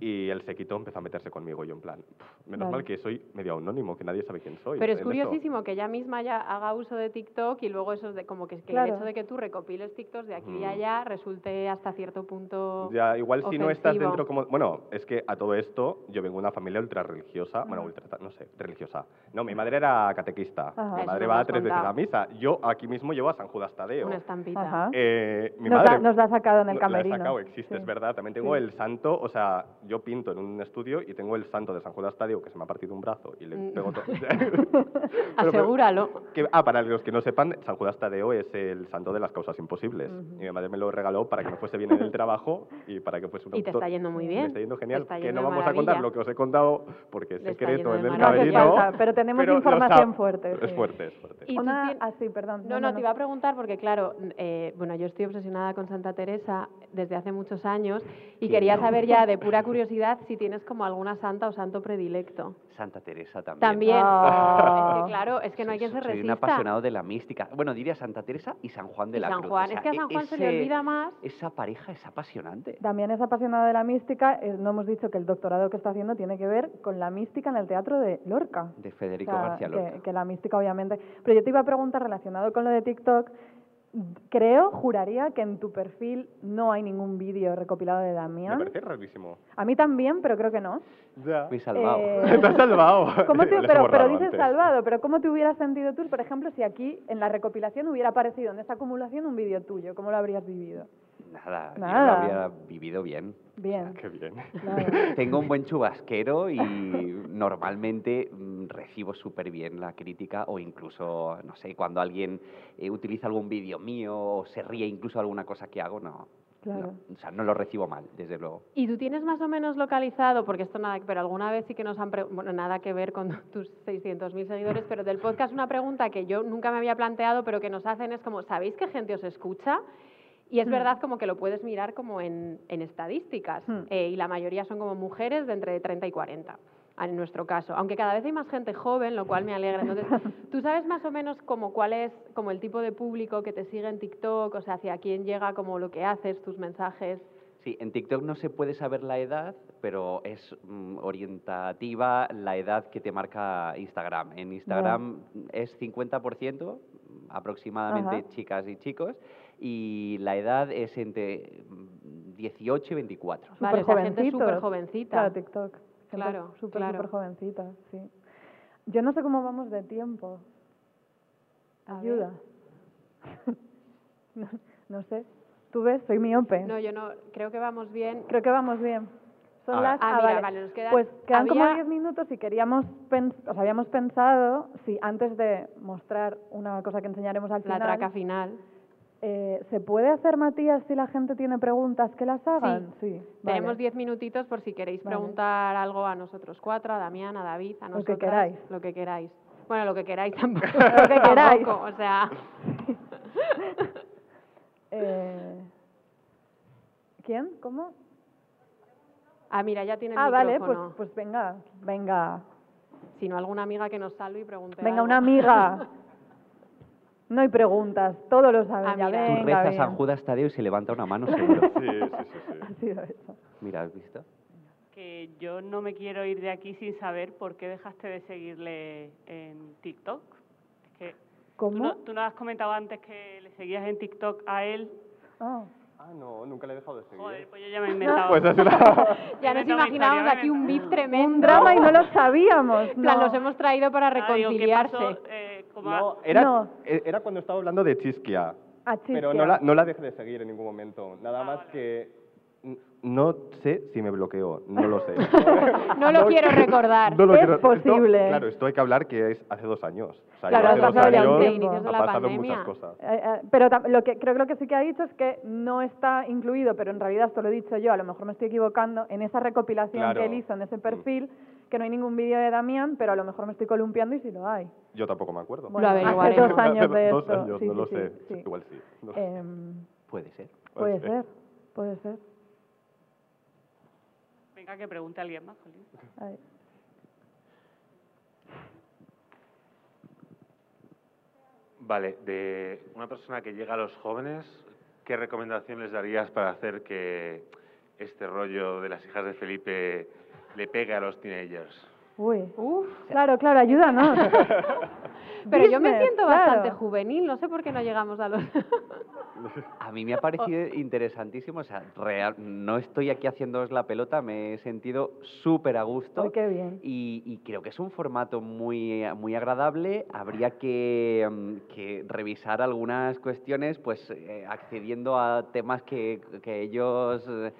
Y el séquito empezó a meterse conmigo y yo en plan, "Pff, menos Vale. mal que soy medio anónimo, que nadie sabe quién soy. Pero es en eso". curiosísimo que ella misma ya haga uso de TikTok y luego eso de como que, que Claro. el hecho de que tú recopiles TikToks de aquí y Mm. allá resulte hasta cierto punto Ya, igual si no estás dentro como... Bueno, es que a todo esto yo vengo de una familia ultra religiosa, bueno, ultra, no sé, religiosa. No, mi madre era catequista, Ajá. mi Eso madre va tres veces a contado. misa. Yo aquí mismo llevo a San Judas Tadeo. una estampita. Ajá. Eh, mi Nos, madre... la, nos la ha sacado en el No, la he camerino. sacado, existe, Sí. es verdad. También tengo Sí. el santo, o sea, yo pinto en un estudio y tengo el santo de San Judas Tadeo que se me ha partido un brazo y le Mm. pego todo. Asegúralo. Que- ah, para los que no sepan, San Judas Tadeo es el santo de las causas imposibles. Ujú. Y mi madre me lo regaló para que me fuese bien en el trabajo y para que fuese un Y te está yendo muy Me bien. está yendo genial. está que yendo no de vamos a contar maravilla. lo que os he contado porque es Le secreto en el No camerino. pero tenemos lo información fuerte. Es fuerte, es fuerte. Y Una, tien- ah, sí, perdón. No, no, te iba a preguntar porque, claro, eh, bueno, yo estoy obsesionada con Santa Teresa desde hace muchos años y ¿Quién quería no? saber ya de pura curiosidad si tienes como alguna santa o santo predilecto. Santa Teresa también. También. Ah. Es que, claro, es que no hay quien se Soy un resista. apasionado de la mística. Bueno, diría Santa Teresa y San Juan de Y la San Cruz. Juan. O sea, es que a San Juan se le olvida más. Esa pareja es apasionante. También es apasionado de la mística. eh, no hemos dicho que el doctorado que está haciendo tiene que ver con la mística en el teatro de Lorca. De Federico O sea, García Lorca. Que, que la mística, obviamente. Pero yo te iba a preguntar, relacionado con lo de TikTok, creo, juraría que en tu perfil no hay ningún vídeo recopilado de Me Damián. parece rarísimo. A mí también, pero creo que no. Ya. Fui salvado. Eh, Te has salvado. ¿Cómo te- he pero, pero dices antes. salvado, pero ¿cómo te hubieras sentido tú, por ejemplo, si aquí en la recopilación hubiera aparecido en esa acumulación un vídeo tuyo? ¿Cómo lo habrías vivido? Nada, yo Nada. lo habría vivido bien. Bien. Qué bien. claro. Tengo un buen chubasquero y normalmente mm, recibo súper bien la crítica o incluso, no sé, cuando alguien eh, utiliza algún vídeo mío o se ríe incluso de alguna cosa que hago, no, Claro. No, o sea, no lo recibo mal, desde luego. ¿Y tú tienes más o menos localizado, porque esto nada, pero alguna vez sí que nos han, bueno, nada que ver con tus 600.000 seguidores, pero del podcast una pregunta que yo nunca me había planteado, pero que nos hacen es como, ¿sabéis qué gente os escucha? Y es Hmm. verdad como que lo puedes mirar como en, en estadísticas, Hmm. eh, y la mayoría son como mujeres de entre 30 y 40, en nuestro caso, aunque cada vez hay más gente joven, lo cual me alegra. Entonces, ¿tú sabes más o menos como cuál es como el tipo de público que te sigue en TikTok, o sea, hacia quién llega como lo que haces, tus mensajes? Sí, en TikTok no se puede saber la edad, pero es mm, orientativa la edad que te marca Instagram. En Instagram es 50% aproximadamente Ajá. chicas y chicos y la edad es entre mm, 18 y 24. Vale, o sea, gente Superjovencitos. súper jovencita. Claro, TikTok. Claro, Súper, claro. súper jovencita, sí. Yo no sé cómo vamos de tiempo. Ayuda. no, no sé. ¿Tú ves? Soy miope. No, yo no, creo que vamos bien. Creo que vamos bien. Son las... Ah, ah, mira, vale. vale, nos quedan- Pues quedan como había- 10 minutos y queríamos... pens- o sea, habíamos pensado, si antes de mostrar una cosa que enseñaremos al La final... traca final. Eh, ¿Se puede hacer, Matías, si la gente tiene preguntas que las hagan? Sí. vale. Tenemos 10 minutitos por si queréis Vale. preguntar algo a nosotros cuatro, a Damián, a David, a Lo nosotros. que queráis. Lo que queráis. Bueno, lo que queráis tampoco. Lo que queráis. tampoco, o sea, Eh, ¿Quién? ¿Cómo? ah, mira, ya tiene el Ah, vale, pues, pues venga, venga. Si no, alguna amiga que nos salve y pregunte Venga, algo. una amiga. No hay preguntas, todo lo saben Ah, ya. mira. Tú Venga, rezas San bien. Judas Tadeo y se levanta una mano seguro. Sí, sí, sí, sí. Ha sido eso. Mira, ¿has visto? que yo no me quiero ir de aquí sin saber por qué dejaste de seguirle en TikTok. Es que ¿Cómo? Tú, no, tú nos has comentado antes que le seguías en TikTok a él. Ah. Ah, no, nunca le he dejado de seguir. Joder, pues yo ya me he inventado. Pues es una... Ya nos imaginábamos historia, aquí un beef inventado. tremendo. Un drama y no lo sabíamos. En plan, no. los hemos traído para Ah, digo, ¿qué reconciliarse. pasó? Eh, No, era, No. e- era cuando estaba hablando de Chisquia. Ah, Pero chisquia. no la, no la dejé de seguir en ningún momento. Nada Ah, más vale. que... No sé si me bloqueó, no lo sé. No lo quiero recordar. No lo Es quiero- esto- posible. claro, esto hay que hablar que es hace dos años. O sea, Claro, hace ha dos pasado ya un años tiempo. Inicios de ha la pasado pandemia. muchas cosas. Eh, eh, pero tam- lo que creo que lo que sí que ha dicho es que no está incluido, pero en realidad esto lo he dicho yo, a lo mejor me estoy equivocando, en esa recopilación Claro. que él hizo en Mm. ese perfil, que no hay ningún vídeo de Damián, pero a lo mejor me estoy columpiando y sí lo hay. Yo tampoco me acuerdo. Lo hace averiguaremos. dos años de Dos esto. años, sí, no sí, lo sí, sé. sí. Igual sí. no sé. Em, Puede ser. puede ser. ser, puede ser. Venga, que pregunte a alguien más, Jolín. Vale, de una persona que llega a los jóvenes, ¿qué recomendación les darías para hacer que este rollo de las hijas de Felipe le pegue a los teenagers? Uy. Uf, Claro, claro, ayúdanos. pero yo me siento claro. bastante juvenil, no sé por qué no llegamos a los... A mí me ha parecido interesantísimo, o sea, real, no estoy aquí haciéndoos la pelota, me he sentido súper a gusto. Ay, qué bien. Y, y creo que es un formato muy, muy agradable. Habría que, mm, que revisar algunas cuestiones, pues eh, accediendo a temas que, que ellos eh,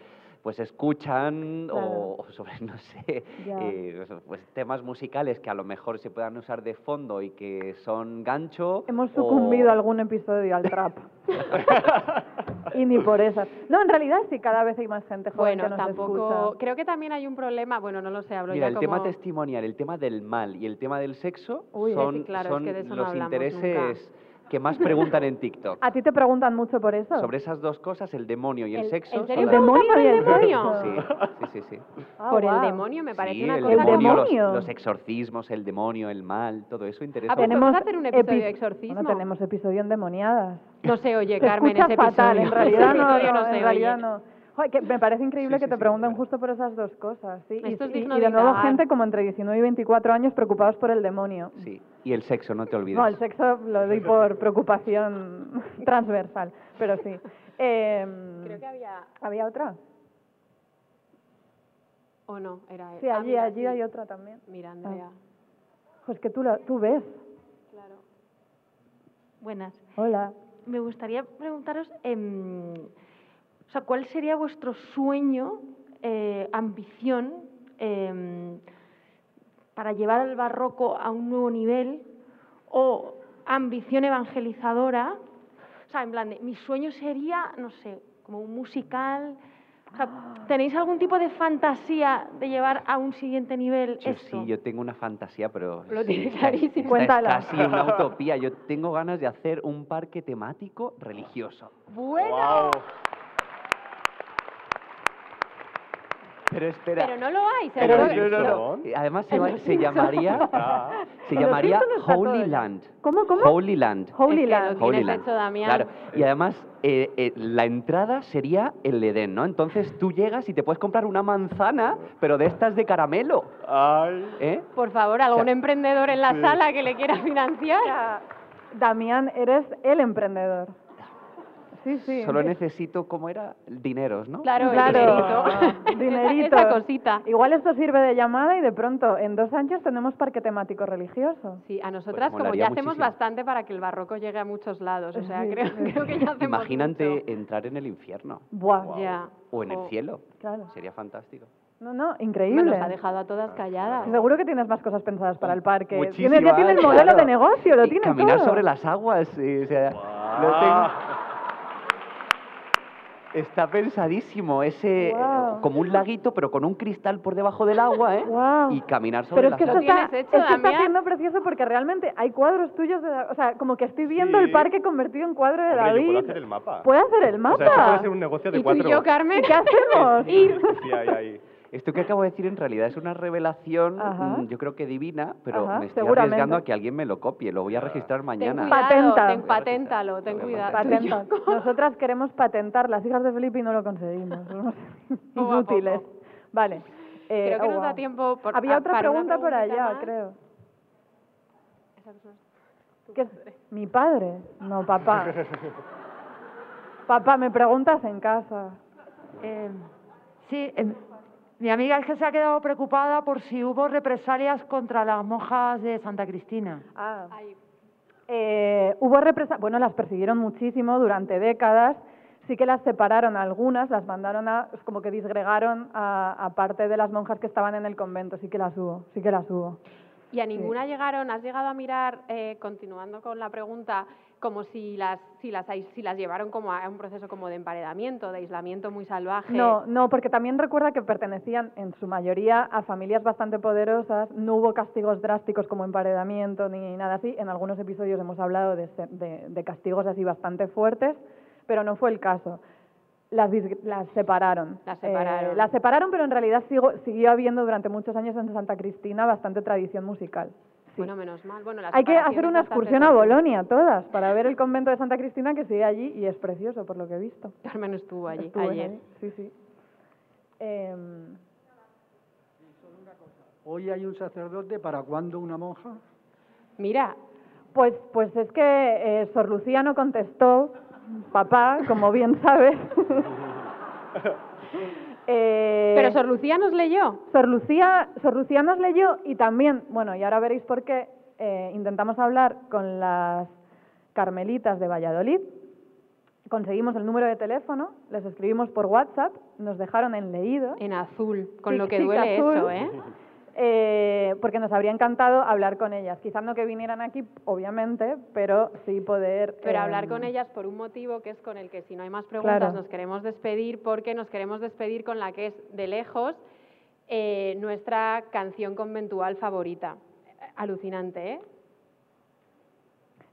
pues escuchan Claro. o, o sobre, no sé, eh, pues temas musicales que a lo mejor se puedan usar de fondo y que son gancho. Hemos o- sucumbido algún episodio al trap. y ni por esas. No, en realidad sí, cada vez hay más gente joven Bueno, que nos tampoco... escucha. Creo que también hay un problema, bueno, no lo sé, hablo Mira, ya el tema testimonial, el tema del mal y el tema del sexo Uy, son, sí, claro, es son que de eso no los intereses que más preguntan en TikTok. ¿A ti te preguntan mucho por eso? Sobre esas dos cosas, el demonio y el, ¿El- sexo. en serio ¿El demonio por y el el demonio? Sí, sí, sí. sí. Ah, por el guau. demonio me parece Sí, una el cosa... demonio, los- demonio? Los, exorcismos, el demonio, el mal, todo eso interesa. Ah, podemos hacer un episodio de exorcismo. Bueno, tenemos episodio endemoniadas. No se oye, Carmen, ese episodio. fatal, en realidad no, no, no en realidad oye. no. Joder, que me parece increíble Sí, que sí, te sí, pregunten claro. justo por esas dos cosas, sí. Y, Esto es y- digno y de nuevo gente como entre 19 y 24 años preocupados por el demonio. Sí, y el sexo, no te olvides. No, el sexo lo doy por preocupación transversal, pero sí. Em, Creo que había... ¿Había otra? ¿O no? Era él. Sí, Ah, allí, mira, allí sí. hay otra también. Mira, Andrea. Pues que tú, lo, tú ves. Claro. Buenas. Hola. Me gustaría preguntaros, em, o sea, ¿cuál sería vuestro sueño, eh, ambición em, para llevar el barroco a un nuevo nivel o ambición evangelizadora? O sea, en plan, de, mi sueño sería, no sé, como un musical. O sea, ¿Tenéis algún tipo de fantasía de llevar a un siguiente nivel Yo esto? sí, yo tengo una fantasía, pero Lo sí, tiene esta- clarísimo. esta es Cuéntala. casi una utopía. Yo tengo ganas de hacer un parque temático religioso. Bueno. Pero espera. Pero no lo hay. se Pero lo- no, no, lo- no. Además se, va- se llamaría se llamaría Holy. Land. ¿Cómo, cómo? Holy Land. Holy Es que Land. lo tienes Holy Land. hecho, Damián. Claro. Y además eh, eh, la entrada sería el Edén, ¿no? Entonces tú llegas y te puedes comprar una manzana, pero de estas de caramelo. ¿Eh? Por favor, algún O sea, emprendedor en la sí. sala que le quiera financiar. Damián, eres el emprendedor. Sí, sí. Solo necesito, ¿cómo era? Dineros, ¿no? Claro, Claro, dinerito. dinerito. Esa cosita. Igual esto sirve de llamada y de pronto en dos años tenemos parque temático religioso. Sí, a nosotras como molaría ya hacemos muchísimo. bastante para que el barroco llegue a muchos lados. O sea, Sí, creo, sí. creo que ya hacemos Imagínate entrar en el infierno. Buah. Ya. O en el Jo. cielo. Claro. Sería fantástico. No, no, mucho. increíble. Nos ha dejado a todas calladas. Seguro que tienes más cosas pensadas para el parque. Muchísimas, ya tiene el modelo claro. de negocio, lo Y tiene caminar todo. sobre las aguas. y, o sea, lo tengo- Está pensadísimo ese Guau. como un laguito pero con un cristal por debajo del agua, ¿eh? Guau. Y caminar sobre Pero es que las esto aguas. está, es que está siendo precioso porque realmente hay cuadros tuyos, de, o sea, como que estoy viendo Sí. el parque convertido en cuadro de Hombre, yo David. puedo hacer el mapa. ¿Puede hacer el O mapa? sea, esto puede ser un negocio de ¿Y tú cuatro. y yo, Carmen? ¿Y qué hacemos? Ir. Sí, ahí, ahí. Esto que acabo de decir en realidad es una revelación, Ajá. mm, yo creo que divina, pero Ajá, me estoy arriesgando a que alguien me lo copie. Lo voy a registrar Ten mañana. cuidado, Patenta. ten- paténtalo, ten cuidado. Patenta. Nosotras queremos patentar las hijas de Felipe y no lo conseguimos. Somos inútiles. Vale. Eh, Creo que oh, nos da tiempo por- Había a- otra pregunta por allá, más. creo. ¿Qué es? ¿Mi padre? No, papá. papá, me preguntas en casa. Eh, sí, em, mi amiga es que se ha quedado preocupada por si hubo represalias contra las monjas de Santa Cristina. Ah. Eh, hubo represa bueno, las persiguieron muchísimo durante décadas. Sí que las separaron algunas, las mandaron a, es como que disgregaron a, a parte de las monjas que estaban en el convento. Sí que las hubo, sí que las hubo. Y a ninguna llegaron, has llegado a mirar, eh, continuando con la pregunta, como si las, si, las, si las llevaron como a un proceso como de emparedamiento, de aislamiento muy salvaje. No, no, porque también recuerda que pertenecían en su mayoría a familias bastante poderosas, no hubo castigos drásticos como emparedamiento ni nada así. En algunos episodios hemos hablado de, de- de castigos así bastante fuertes, pero no fue el caso. Las, las separaron. Las separaron. Eh, las separaron, pero en realidad sigo- siguió habiendo durante muchos años en Santa Cristina bastante tradición musical. Bueno, menos mal. Bueno, la Hay que hacer una excursión a. Bolonia, todas, para ver el convento de Santa Cristina que sigue allí y es precioso, por lo que he visto. Carmen estuvo allí ayer. allí, Sí, sí. Em, Hoy hay un sacerdote, ¿para cuándo una monja? Mira. Pues, pues es que eh, Sor Lucía no contestó, papá, como bien sabes. Eh, Pero Sor Lucía nos leyó. Sor Lucía, Sor Lucía nos leyó y también, bueno, y ahora veréis por qué, eh, intentamos hablar con las carmelitas de Valladolid. Conseguimos el número de teléfono, les escribimos por WhatsApp, nos dejaron en leído. En azul, con lo que duele azul. eso, ¿eh? Eh, porque nos habría encantado hablar con ellas. Quizás no que vinieran aquí, obviamente, pero sí poder... Pero eh, hablar con ellas por un motivo que es con el que si no hay más preguntas Claro. nos queremos despedir porque nos queremos despedir con la que es de lejos eh, nuestra canción conventual favorita. Alucinante, ¿eh?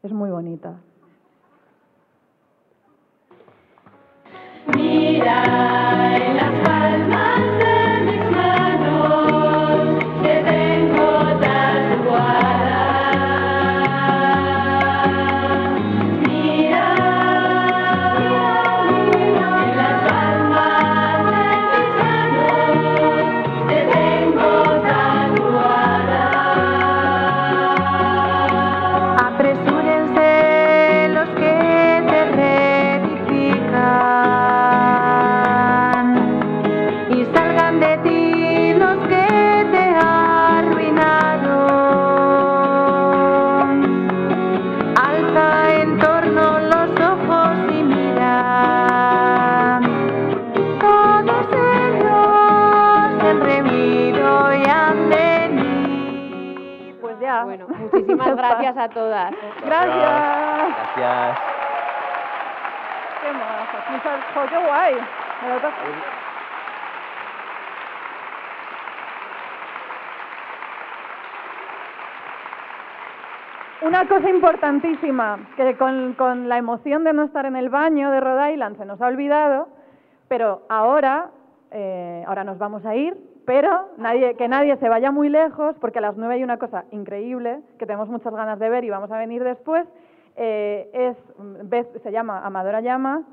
Es muy bonita. Mira gracias a todas. Gracias. Gracias. Qué jo, qué guay. Me lo toco. Una cosa importantísima, que con, con la emoción de no estar en el baño de Rhode Island se nos ha olvidado, pero ahora, eh, ahora nos vamos a ir, pero nadie, que nadie se vaya muy lejos, porque a las nueve hay una cosa increíble que tenemos muchas ganas de ver y vamos a venir después. eh, es, mm, se llama Amadora Llama,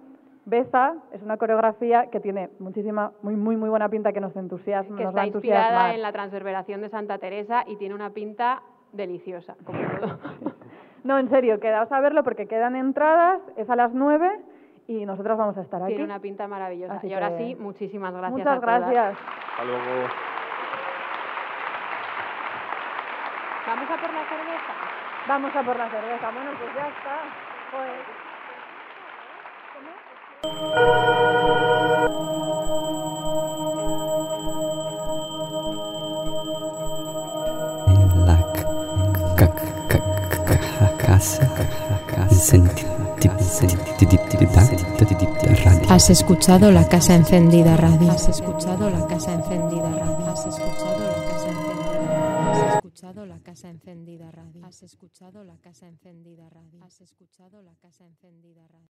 Beza, es una coreografía que tiene muchísima, muy, muy, muy buena pinta que nos entusiasma, que nos está inspirada en la transverberación de Santa Teresa y tiene una pinta deliciosa, como todo. No, en serio, quedaos a verlo porque quedan entradas, es a las 9 y nosotros vamos a estar aquí. Tiene una pinta maravillosa. Así y ahora que- sí, muchísimas gracias Muchas a todas. gracias. Hasta luego. Vamos a por la cerveza. Vamos a por la cerveza. Bueno, pues ya está. Joder. La casa casa. Has escuchado la casa encendida radio. Has escuchado la casa encendida radio. Has escuchado la casa encendida radio. Has escuchado la casa encendida radio. Has escuchado la casa encendida radio.